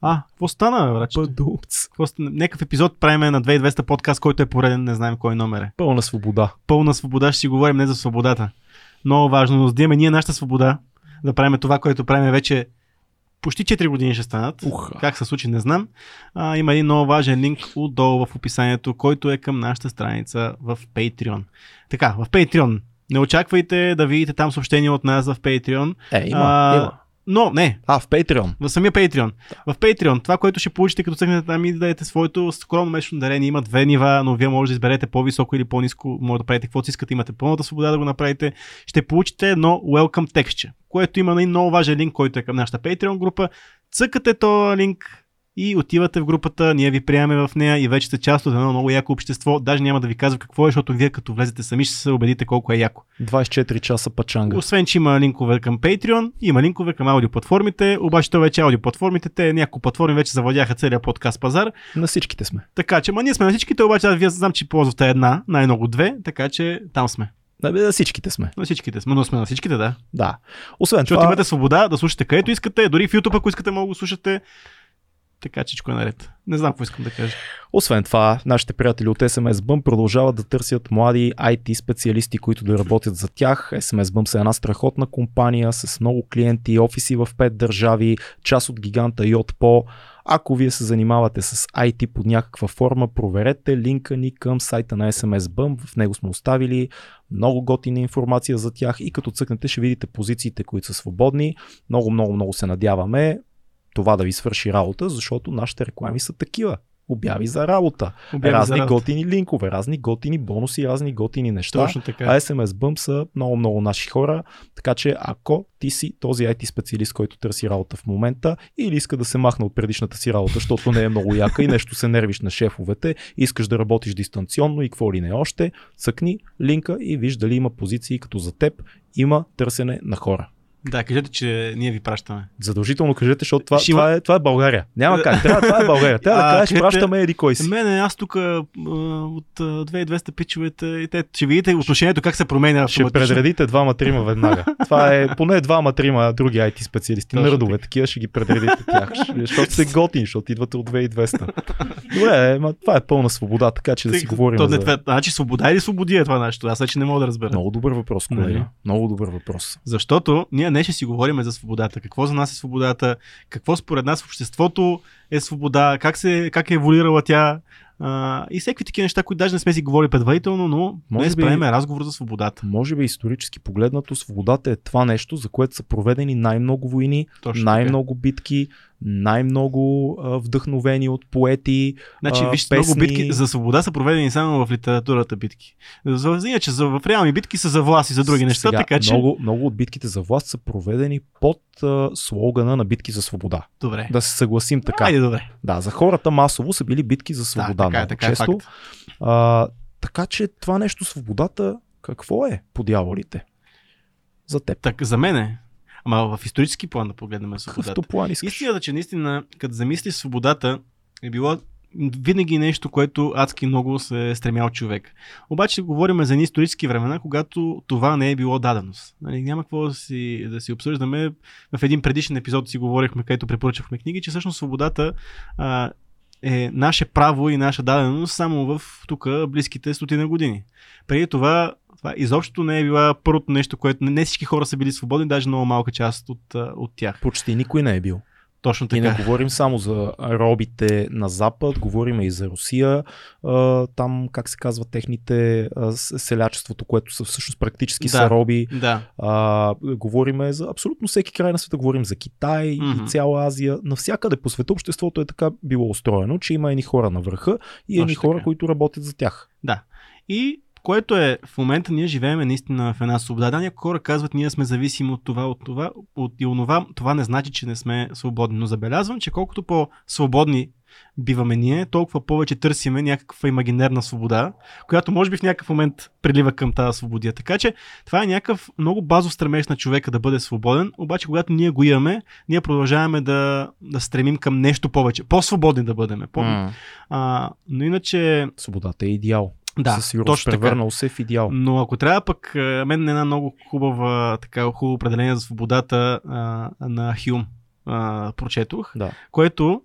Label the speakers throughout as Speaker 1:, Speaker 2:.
Speaker 1: А, какво стана. Какво стана? Някакъв епизод правиме на 2200 подкаст, който е пореден, не знаем кой номер е.
Speaker 2: Пълна свобода.
Speaker 1: Пълна свобода, ще си говорим не за свободата. Много важно, но имаме ние нашата свобода, да правим това, което правим вече почти 4 години ще станат.
Speaker 2: Уха.
Speaker 1: Как се случи, не знам. А, има един много важен линк отдолу в описанието, който е към нашата страница в Patreon. Така, в Patreon. Не очаквайте да видите там съобщения от нас в Patreon.
Speaker 2: Е, има,
Speaker 1: А,
Speaker 2: има.
Speaker 1: Но, не,
Speaker 2: А, в Patreon.
Speaker 1: в самия Patreon. В Patreon, това, което ще получите като цъкнете там и да дадете своето скромно месечно дарение, има две нива, но вие може да изберете по-високо или по-ниско, може да правите каквото си искате, имате пълната свобода да го направите. Ще получите едно welcome текстче, което има един много важен линк, който е към нашата Patreon група. Цъкате този линк и отивате в групата, ние ви приемаме в нея и вече сте част от едно много яко общество. Даже няма да ви казвам какво е, защото вие като влезете сами ще се убедите колко е яко.
Speaker 2: 24 часа пачанга.
Speaker 1: Освен, че има линкове към Patreon, има линкове към аудиоплатформите, обаче то вече аудиоплатформите, те няколко платформи вече завладяха целият подкаст пазар,
Speaker 2: На всичките сме.
Speaker 1: така че, ма ние сме на всичките, обаче аз вие знам, че ползвате една, най-много две, така че там сме.
Speaker 2: Да, бе, на всичките сме.
Speaker 1: На всичките сме, но сме на всичките, да.
Speaker 2: Да. Освен
Speaker 1: Защото
Speaker 2: това,
Speaker 1: имате свобода да слушате където искате, дори в YouTube, ако искате, мога да го слушате. Така всичко е наред. Не знам какво искам да кажа.
Speaker 2: освен това, нашите приятели от SMS Bump продължават да търсят млади IT специалисти, които да работят за тях. SMS Bump е една страхотна компания с много клиенти, офиси в 5 държави, част от гиганта Yotpo. Ако вие се занимавате с IT под някаква форма, проверете линка ни към сайта на SMS Bump. В него сме оставили много готина информация за тях и като цъкнете ще видите позициите, които са свободни. Много, много, много се надяваме това да ви свърши работа, защото нашите реклами са такива. Обяви за работа.
Speaker 1: Обяви
Speaker 2: разни
Speaker 1: за работа.
Speaker 2: готини линкове, разни готини бонуси, разни готини неща.
Speaker 1: Точно така.
Speaker 2: А SMS Bump са много, много наши хора. Така че ако ти си този IT специалист, който търси работа в момента или иска да се махне от предишната си работа, защото не е много яка и нещо се нервиш на шефовете, искаш да работиш дистанционно и какво ли не още, цъкни линка и виж дали има позиции като за теб. Има търсене на хора.
Speaker 1: Да, кажете, че ние ви пращаме.
Speaker 2: Задължително кажете, защото това,
Speaker 1: Ще има-
Speaker 2: това, е, това е България. Няма как. Трябва, това е България. Трябва да кажеш, пращаме еди кой си.
Speaker 1: Мене, аз тук от а, 2200 пичовете и те ще видите отношението как се променя
Speaker 2: Ще предредите двама-трима веднага. Това е поне двама-трима други IT специалисти.
Speaker 1: Точно
Speaker 2: Нърдове, такива ще ги предредите тях. Защото сте готини, защото идвате от 2200. Добре, е, ма, това е пълна свобода, така че да си
Speaker 1: Тъй-
Speaker 2: говорим
Speaker 1: То,
Speaker 2: за...
Speaker 1: не, това, значи свобода или свободия е това нещо? Аз вече не мога да разбера.
Speaker 2: Много добър въпрос, колеги.
Speaker 1: Нали?
Speaker 2: Много добър въпрос.
Speaker 1: Защото ние не ще си говорим за свободата. Какво за нас е свободата? Какво според нас в обществото е свобода? Как, се, как е еволюирала тя? А, и всеки такива неща, които даже не сме си говорили предварително, но
Speaker 2: Може
Speaker 1: днес
Speaker 2: би-
Speaker 1: правим разговор за свободата.
Speaker 2: Може би исторически погледнато, свободата е това нещо, за което са проведени най-много войни,
Speaker 1: Точно
Speaker 2: най-много битки, най-много а, вдъхновени от поети.
Speaker 1: Значи,
Speaker 2: а,
Speaker 1: вижте, много
Speaker 2: песни.
Speaker 1: битки за свобода са проведени само в литературата битки. За, иначе за, в реални битки са за власт и за други неща,
Speaker 2: Сега,
Speaker 1: така че...
Speaker 2: много, много от битките за власт са проведени под а, слогана на битки за свобода.
Speaker 1: Добре.
Speaker 2: Да се съгласим така.
Speaker 1: Айде, добре.
Speaker 2: Да, за хората масово са били битки за свобода.
Speaker 1: да, така, е,
Speaker 2: много
Speaker 1: така е
Speaker 2: често.
Speaker 1: факт.
Speaker 2: а, така че това нещо свободата, какво е по дяволите? За теб.
Speaker 1: Так, за мен е. Ама в исторически план да погледнем свободата.
Speaker 2: План.
Speaker 1: Истината, че наистина, като замислиш свободата, е било винаги нещо, което адски много се е стремял човек. Обаче говорим за едни исторически времена, когато това не е било даденост. Нали, няма какво да си, да си обсъждаме. В един предишен епизод си говорихме, където препоръчахме книги, че всъщност свободата а, е наше право и наша даденост само в тук близките стотина години. Преди това това изобщо не е била първото нещо, което не всички хора са били свободни, даже много малка част от, от тях.
Speaker 2: Почти никой не е бил.
Speaker 1: Точно
Speaker 2: И
Speaker 1: така.
Speaker 2: не говорим само за робите на Запад, говорим и за Русия. Там, как се казва, техните селячеството, което са всъщност практически
Speaker 1: Да.
Speaker 2: са роби.
Speaker 1: Да.
Speaker 2: А, говориме за абсолютно всеки край на света, говорим за Китай
Speaker 1: Мгм.
Speaker 2: и цяла Азия. Навсякъде по света обществото е така било устроено, че има едни хора на върха и едни хора,
Speaker 1: така.
Speaker 2: които работят за тях.
Speaker 1: Да. И което е, в момента ние живеем наистина в една свобода. Да, някои хора казват, ние сме зависими от това, от това, от и онова. Това не значи, че не сме свободни. Но забелязвам, че колкото по-свободни биваме ние, толкова повече търсиме някаква имагинерна свобода, която може би в някакъв момент прилива към тази свободия. Така че това е някакъв много базов стремеж на човека да бъде свободен, обаче когато ние го имаме, ние продължаваме да, да стремим към нещо повече. По-свободни да бъдем. По-
Speaker 2: М.
Speaker 1: а, но иначе,
Speaker 2: Свободата е идеал.
Speaker 1: Да,
Speaker 2: Със сигурност
Speaker 1: точно така.
Speaker 2: превърнал се в идеал.
Speaker 1: Но ако трябва пък, а, мен е една много хубава, така хубаво определение за свободата а, на Хюм а, прочетох,
Speaker 2: Да.
Speaker 1: което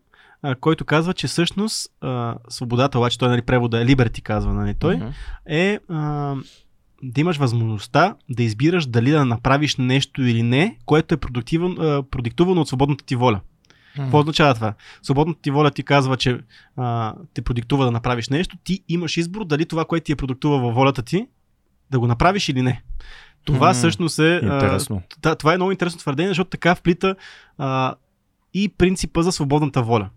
Speaker 1: който казва, че всъщност а, свободата, обаче той нали, превода е Liberty, казва нали, той,
Speaker 2: Мгм.
Speaker 1: е а, да имаш възможността да избираш дали да направиш нещо или не, което е продиктувано от свободната ти воля. Какво означава това? Свободната ти воля ти казва, че а, те продиктува да направиш нещо, ти имаш избор дали това, което ти е продиктува във волята ти, да го направиш или не. Това
Speaker 2: М,
Speaker 1: всъщност е. а,
Speaker 2: Интересно.
Speaker 1: да, това е много интересно твърдение, защото така вплита а, и принципа за свободната воля.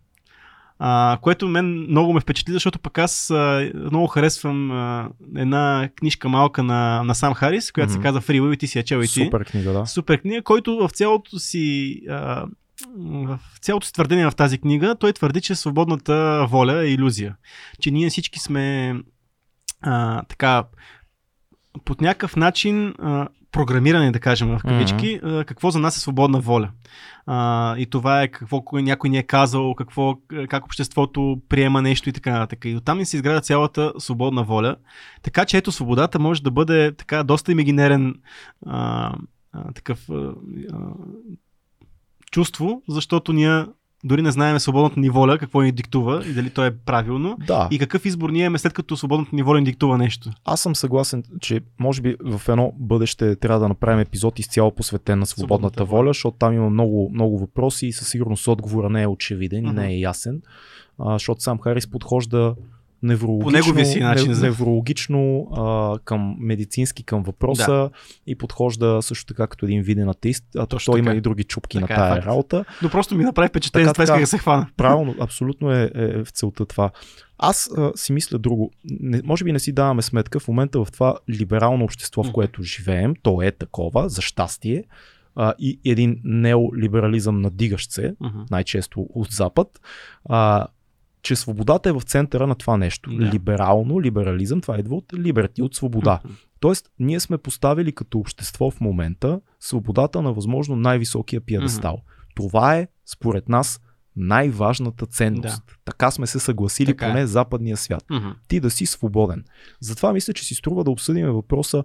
Speaker 1: А, което мен много ме впечатли, защото пък аз а, много харесвам а, една книжка малка на, на Сам Харис, която
Speaker 2: Мгм.
Speaker 1: се казва Free Will и ти си я чел и ти.
Speaker 2: Супер книга, да.
Speaker 1: Супер книга, който в цялото си а, в цялото твърдение в тази книга, той твърди, че свободната воля е иллюзия. Че ние всички сме а, така под някакъв начин а, програмирани, да кажем в кавички, а, какво за нас е свободна воля. А, и това е какво кой- някой ни е казал, какво, как обществото приема нещо и така нататък. И оттам ни се изгражда цялата свободна воля. Така че ето свободата може да бъде така доста имагинерен а, а, такъв а, чувство, защото ние дори не знаем свободната ни воля, какво ни диктува и дали то е правилно.
Speaker 2: Да,
Speaker 1: И какъв избор ние имаме след като свободната ни воля ни диктува нещо.
Speaker 2: аз съм съгласен, че може би в едно бъдеще трябва да направим епизод изцяло посветен на свободната,
Speaker 1: Свободната
Speaker 2: воля, защото там има много, много въпроси и със сигурност отговора не е очевиден и
Speaker 1: Мгм.
Speaker 2: не е ясен, а, защото сам Харис подхожда неврологично,
Speaker 1: неговия си начин
Speaker 2: не- неврологично а, към медицински към въпроса да. и подхожда също така като един виден атеист, а
Speaker 1: Точно
Speaker 2: той има
Speaker 1: така.
Speaker 2: и други чупки
Speaker 1: Така е,
Speaker 2: на тая
Speaker 1: факт.
Speaker 2: работа.
Speaker 1: Но просто ми направи впечатление,
Speaker 2: Така, така.
Speaker 1: да се хвана.
Speaker 2: Правилно, абсолютно е, е в целта това. Аз а, си мисля друго. Не, може би не си даваме сметка в момента в това либерално общество, в което живеем, то е такова, за щастие, а, и един неолиберализъм надигащ се, най-често от Запад, а, че свободата е в центъра на това нещо.
Speaker 1: Да.
Speaker 2: Либерално, либерализъм, това идва от либерти, от свобода.
Speaker 1: Мгм.
Speaker 2: Тоест, ние сме поставили като общество в момента свободата на възможно най-високия пиедестал. Това е, според нас, най-важната ценност.
Speaker 1: Да.
Speaker 2: Така сме се съгласили,
Speaker 1: Така е.
Speaker 2: поне западния свят.
Speaker 1: Мгм.
Speaker 2: Ти да си свободен. Затова мисля, че си струва да обсъдим въпроса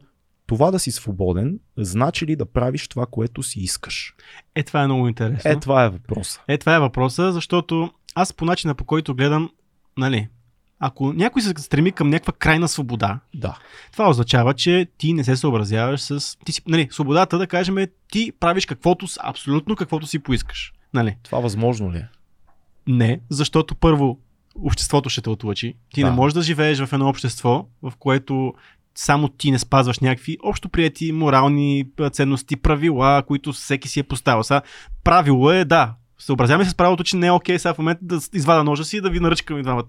Speaker 2: това да си свободен, значи ли да правиш това, което си искаш?
Speaker 1: Е, това е много интересно.
Speaker 2: Е, това е въпроса.
Speaker 1: Е, това е въпроса, защото аз по начина по който гледам, нали, ако някой се стреми към някаква крайна свобода,
Speaker 2: Да.
Speaker 1: това означава, че ти не се съобразяваш с... Ти си, нали, свободата, да кажем, е, ти правиш каквото, абсолютно каквото си поискаш. Нали?
Speaker 2: Това възможно ли е?
Speaker 1: Не, защото първо обществото ще те отлъчи. Ти
Speaker 2: Да.
Speaker 1: не можеш да живееш в едно общество, в което само ти не спазваш някакви общо прияти морални ценности, правила, които всеки си е поставил. Сега, правило е, да, съобразяваме се с правилото, че не е окей сега в момента да извада ножа си и да ви наръчкам и двамата.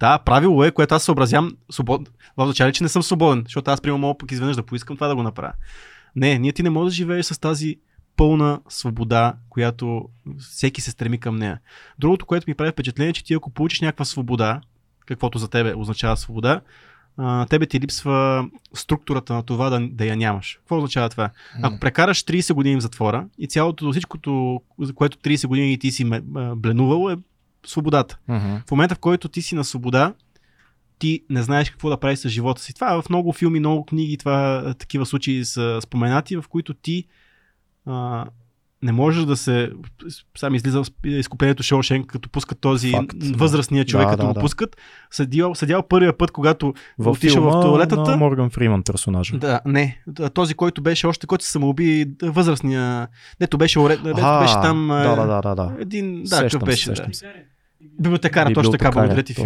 Speaker 1: Да, правило е, което аз съобразявам свободно. Това означава че не съм свободен, защото аз примерно мога пък изведнъж да поискам това да го направя. Не, ние ти не можеш да живееш с тази пълна свобода, която всеки се стреми към нея. Другото, което ми прави впечатление, е, че ти ако получиш някаква свобода, каквото за тебе означава свобода, а, тебе ти липсва структурата на това да, да я нямаш. Какво означава това? Ако прекараш 30 години в затвора и цялото, всичкото, за което 30 години ти си бленувал е свободата.
Speaker 2: Мгм.
Speaker 1: В момента, в който ти си на свобода, ти не знаеш какво да правиш с живота си. Това е в много филми, много книги, това такива случаи са споменати, в които ти а, не можеш да се... Сам излиза в изкуплението Шоушен, като пускат този
Speaker 2: Факт,
Speaker 1: възрастния човек,
Speaker 2: Да,
Speaker 1: като
Speaker 2: да,
Speaker 1: го
Speaker 2: да.
Speaker 1: пускат. Седял, седял първия път, когато
Speaker 2: В
Speaker 1: отишъл в туалетата.
Speaker 2: на Морган Фриман персонажа.
Speaker 1: Да, не. Този, който беше още, който се самоуби, възрастния. Дето беше, дето беше там.
Speaker 2: Да, да, да, да.
Speaker 1: Един, да,
Speaker 2: Сещам
Speaker 1: беше.
Speaker 2: сещам
Speaker 1: Да. Библиотекара, точно така, благодаря ти, Фил.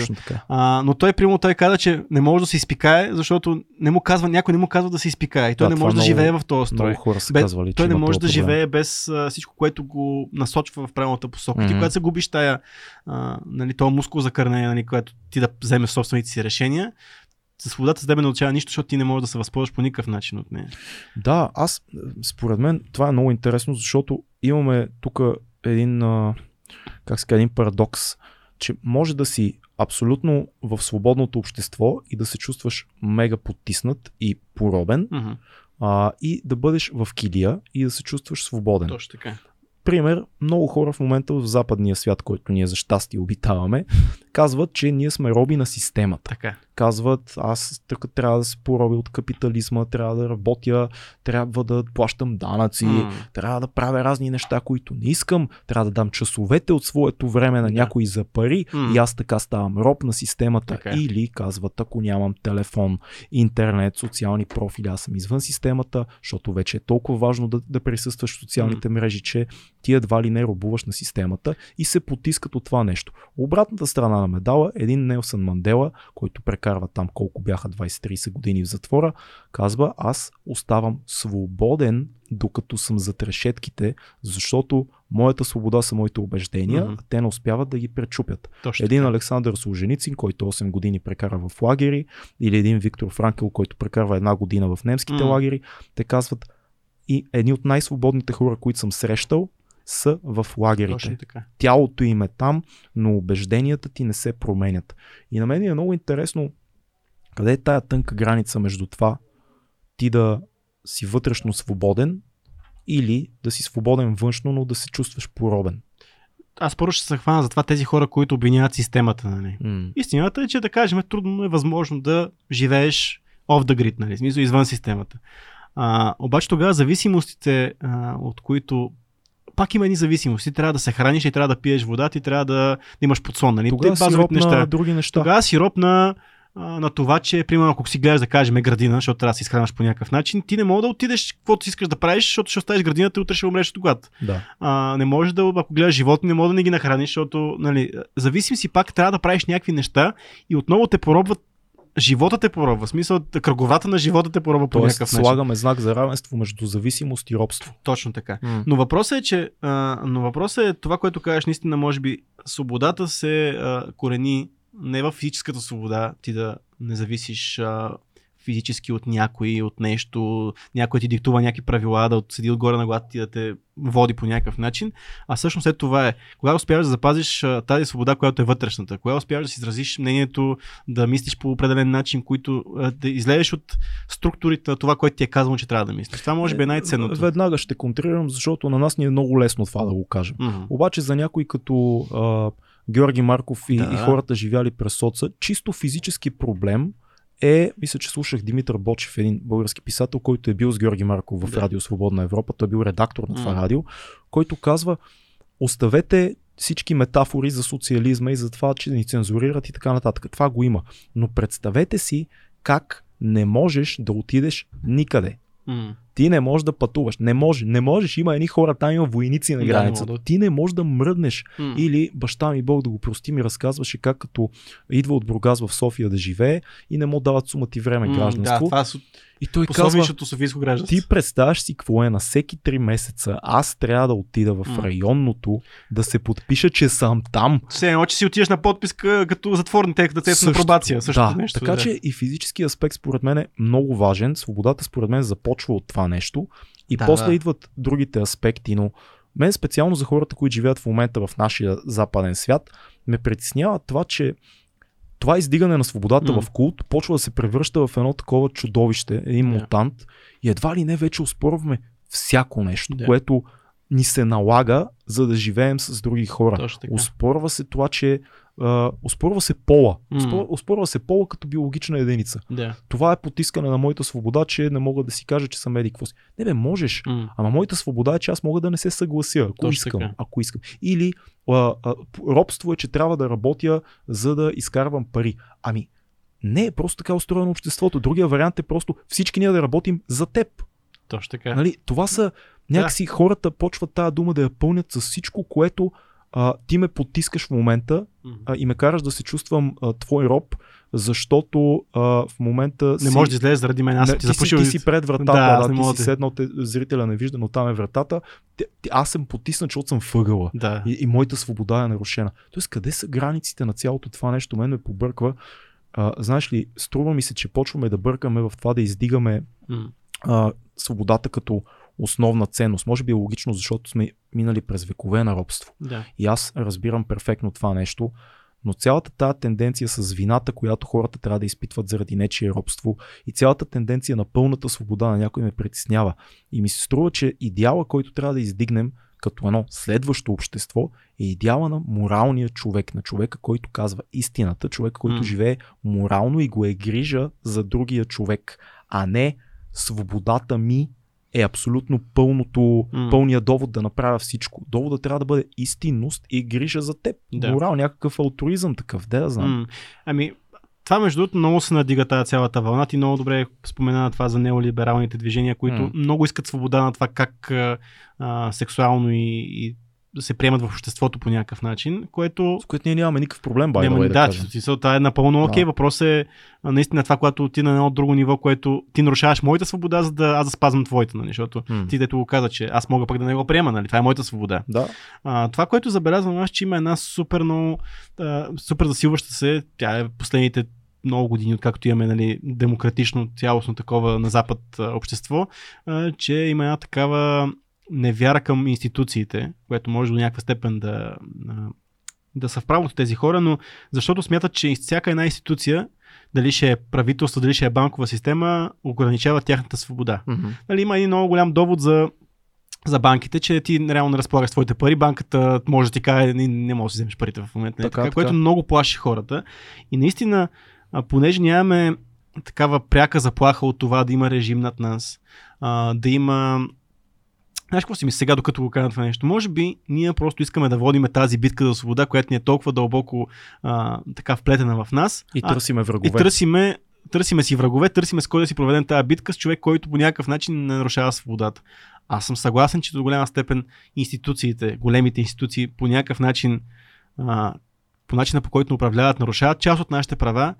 Speaker 1: А, но той, примерно, той каза, че не може да се изпикае, защото не му казва, някой не му казва да се изпикае. И той
Speaker 2: Да,
Speaker 1: не може да
Speaker 2: много-
Speaker 1: живее в този строй.
Speaker 2: Хора са
Speaker 1: Бе,
Speaker 2: казвали,
Speaker 1: той не може да
Speaker 2: проблем.
Speaker 1: живее без а, всичко, което го насочва в правилната посока. Ти,
Speaker 2: Мгм.
Speaker 1: когато се губиш тая, а, нали, този мускул за кърнение, нали, което ти да вземеш собствените си решения, свободата за тебе не означава нищо, защото ти не можеш да се възползваш по никакъв начин от нея.
Speaker 2: Да, аз, според мен, това е много интересно, защото имаме тук един, а, как се казва, един парадокс, че може да си абсолютно в свободното общество и да се чувстваш мега потиснат и поробен
Speaker 1: Мгм.
Speaker 2: а, и да бъдеш в килия и да се чувстваш свободен.
Speaker 1: Точно така.
Speaker 2: Например, много хора в момента в западния свят, който ние за щастие обитаваме, казват, че ние сме роби на системата.
Speaker 1: Така.
Speaker 2: Казват, аз така трябва да се пороби от капитализма, трябва да работя, трябва да плащам данъци,
Speaker 1: М.
Speaker 2: трябва да правя разни неща, които не искам, трябва да дам часовете от своето време на някой за пари
Speaker 1: М.
Speaker 2: и аз така ставам роб на системата.
Speaker 1: Така е.
Speaker 2: Или казват, ако нямам телефон, интернет, социални профили, аз съм извън системата, защото вече е толкова важно да, да присъстваш в социалните мрежи, че ти едва ли не робуваш на системата и се потискат от това нещо. Обратната страна на медала, един Нелсън Мандела, който прекарва там колко бяха 20-30 години в затвора, казва, аз оставам свободен докато съм зад решетките, защото моята свобода са моите убеждения,
Speaker 1: Мгм.
Speaker 2: а те не успяват да ги пречупят.
Speaker 1: Точно
Speaker 2: Един. Александър Солженицин, който 8 години прекара в лагери, или един Виктор Франкел, който прекарва една година в немските
Speaker 1: М.
Speaker 2: лагери, те казват и едни от най-свободните хора, които съм срещал, са в лагерите.
Speaker 1: Точно така.
Speaker 2: Тялото им е там, но убежденията ти не се променят. И на мен е много интересно къде е тая тънка граница между това ти да си вътрешно свободен или да си свободен външно, но да се чувстваш поробен.
Speaker 1: Аз първо ще се хвана за това тези хора, които обвиняват системата. Нали.
Speaker 2: М.
Speaker 1: Истината е, че да кажем, трудно е възможно да живееш off the grid, нали, смисъл извън системата. А, обаче тогава зависимостите, а, от които пак има едни зависимости. Трябва да се храниш и трябва да пиеш вода, ти трябва да, да имаш подсон. Нали?
Speaker 2: Тогава
Speaker 1: Те
Speaker 2: си
Speaker 1: базовите
Speaker 2: роб на други неща.
Speaker 1: Тогава си роб на, а, на това, че, примерно, ако си гледаш да кажем градина, защото трябва да се изхранваш по някакъв начин, ти не мога да отидеш каквото си искаш да правиш, защото ще оставиш градината и утре ще умреш от глад.
Speaker 2: Да.
Speaker 1: А, не можеш да, ако гледаш животни, не може да не ги нахраниш, защото, нали, зависим си пак, трябва да правиш някакви неща и отново те поробват живота те поробва. В смисъл, кръговата на живота те поробва по някакъв начин.
Speaker 2: слагаме знак за равенство между зависимост и робство.
Speaker 1: Точно така.
Speaker 2: М.
Speaker 1: Но въпросът е, че а, но въпросът е това, което кажеш, наистина, може би, свободата се а, корени не в физическата свобода, ти да не зависиш а, физически от някой, от нещо, някой ти диктува някакви правила, да седи отгоре на главата ти да те води по някакъв начин, а всъщност след това е, кога успяваш да запазиш тази свобода, която е вътрешната, кога успяваш да си изразиш мнението, да мислиш по определен начин, който да излезеш от структурите на това, което ти е казано, че трябва да мислиш. Това може би е най-ценното.
Speaker 2: Веднага ще контрирам, защото на нас ни е много лесно това да го кажем.
Speaker 1: Мгм.
Speaker 2: Обаче за някой като а, Георги Марков и,
Speaker 1: Да.
Speaker 2: и хората живяли през соца, чисто физически проблем е, мисля, че слушах Димитър Бочев, един български писател, който е бил с Георги Марков в
Speaker 1: Да.
Speaker 2: Радио Свободна Европа. Той е бил редактор на това
Speaker 1: М.
Speaker 2: радио, който казва, оставете всички метафори за социализма и за това, че ни цензурират и така нататък. Това го има. Но представете си как не можеш да отидеш никъде.
Speaker 1: М.
Speaker 2: Ти не можеш да пътуваш. Не може, не можеш. Има едни хора, там има войници на границата.
Speaker 1: да-
Speaker 2: Ти не можеш да мръднеш.
Speaker 1: М.
Speaker 2: Или баща ми, Бог да го прости, ми разказваше как като идва от Бургас в София да живее и не му дават сума ти време
Speaker 1: М,
Speaker 2: гражданство.
Speaker 1: Да, това с
Speaker 2: и той казва,
Speaker 1: софийско гражданство.
Speaker 2: ти представяш си какво е на всеки 3 месеца. Аз трябва да отида в районното, да се подпиша, че съм там.
Speaker 1: Все едно, че си отиваш на подписка като затворник, тъй като те са на пробация. Същото
Speaker 2: да,
Speaker 1: нещо.
Speaker 2: така
Speaker 1: да.
Speaker 2: че и физически аспект според мен е много важен. Свободата според мен започва от това нещо и
Speaker 1: Да,
Speaker 2: после
Speaker 1: да.
Speaker 2: идват другите аспекти, но мен специално за хората, които живеят в момента в нашия западен свят, ме притеснява това, че това издигане на свободата
Speaker 1: М.
Speaker 2: в култ почва да се превръща в едно такова чудовище, един
Speaker 1: Да.
Speaker 2: мутант и едва ли не вече успорваме всяко нещо,
Speaker 1: Да.
Speaker 2: което ни се налага, за да живеем с други хора. Успорва се това, че а, успорва се пола. Успорва, успорва се пола като биологична единица.
Speaker 1: Да.
Speaker 2: Това е потискане на моята свобода, че не мога да си кажа, че съм еди какво си. Не бе, можеш.
Speaker 1: М.
Speaker 2: Ама моята свобода е, че аз мога да не се съглася, ако
Speaker 1: Точно
Speaker 2: искам.
Speaker 1: така.
Speaker 2: Ако искам. Или а, а, робство е, че трябва да работя, за да изкарвам пари. Ами, не е просто така устроено обществото. Другия вариант е просто всички ние да работим за теб.
Speaker 1: Точно така.
Speaker 2: Нали? Това са някакси хората почват тази дума да я пълнят с всичко, което а, ти ме потискаш в момента. А, и ме караш да се чувствам а, твой роб, защото а, в момента
Speaker 1: Не
Speaker 2: си...
Speaker 1: можеш да излезеш заради мен. Аз
Speaker 2: не,
Speaker 1: ти
Speaker 2: ти, си, ти си пред вратата,
Speaker 1: Да,
Speaker 2: да, ти си
Speaker 1: да-
Speaker 2: седнал, те, зрителя не вижда, но там е вратата. Те, те, аз съм потиснат, защото съм въгъла.
Speaker 1: Да.
Speaker 2: И, и моята свобода е нарушена. Тоест, къде са границите на цялото това нещо? Мен ме побърква. А, знаеш ли, струва ми се, че почваме да бъркаме в това да издигаме
Speaker 1: М.
Speaker 2: а, свободата като основна ценност. Може би е логично, защото сме минали през векове на робство.
Speaker 1: Да.
Speaker 2: И аз разбирам перфектно това нещо, но цялата тази тенденция с вината, която хората трябва да изпитват заради нечие робство и цялата тенденция на пълната свобода на някой ме притеснява. И ми се струва, че идеала, който трябва да издигнем, като едно следващо общество е идеала на моралния човек, на човека, който казва истината, човек, който
Speaker 1: М.
Speaker 2: живее морално и го е грижа за другия човек, а не свободата ми е абсолютно пълното,
Speaker 1: М.
Speaker 2: пълния довод да направя всичко. Доводът трябва да бъде истинност и грижа за теб.
Speaker 1: Да.
Speaker 2: Морал, някакъв алтруизъм такъв, да я знам.
Speaker 1: М, Ами, това между другото много се надига тази цялата вълна. Ти много добре спомена на това за неолибералните движения, които
Speaker 2: М.
Speaker 1: много искат свобода на това как а, сексуално и, и да се приемат в обществото по някакъв начин, което
Speaker 2: С което ние нямаме никакъв проблем, бай,
Speaker 1: няма,
Speaker 2: да,
Speaker 1: да,
Speaker 2: да
Speaker 1: да, това е напълно окей.
Speaker 2: Да.
Speaker 1: Въпросът е наистина това, когато ти на едно друго ниво, което ти нарушаваш моята свобода, за да аз да спазвам твоята, нали? защото ти дето го каза, че аз мога пък да не го приема, нали? Това е моята свобода.
Speaker 2: Да.
Speaker 1: А, това, което забелязвам аз, че има една супер много, а, супер засилваща се, тя е последните много години, откакто имаме нали, демократично, цялостно такова на Запад общество, а, че има една такава невяра към институциите, което може до някаква степен да, да са в правото тези хора, но защото смятат, че всяка една институция, дали ще е правителство, дали ще е банкова система, ограничава тяхната свобода
Speaker 2: Мгм.
Speaker 1: нали, има един много голям довод за, за банките, че ти реално не разполагаш твоите пари, банката може да ти каже, не, не можеш да си вземеш парите в момента. Така,
Speaker 2: Така,
Speaker 1: така, което много плаши хората. И наистина, понеже нямаме такава пряка заплаха от това да има режим над нас, да има Знаеш какво си ми сега, докато го кажа това нещо? Може би ние просто искаме да водиме тази битка за свобода, която ни е толкова дълбоко а, така вплетена в нас.
Speaker 2: И
Speaker 1: а,
Speaker 2: търсиме врагове.
Speaker 1: и търсиме, търсиме си врагове, търсиме с кой да си проведем тази битка с човек, който по някакъв начин не нарушава свободата. Аз съм съгласен, че до голяма степен институциите, големите институции по някакъв начин, а, по начина по който управляват, нарушават част от нашите права,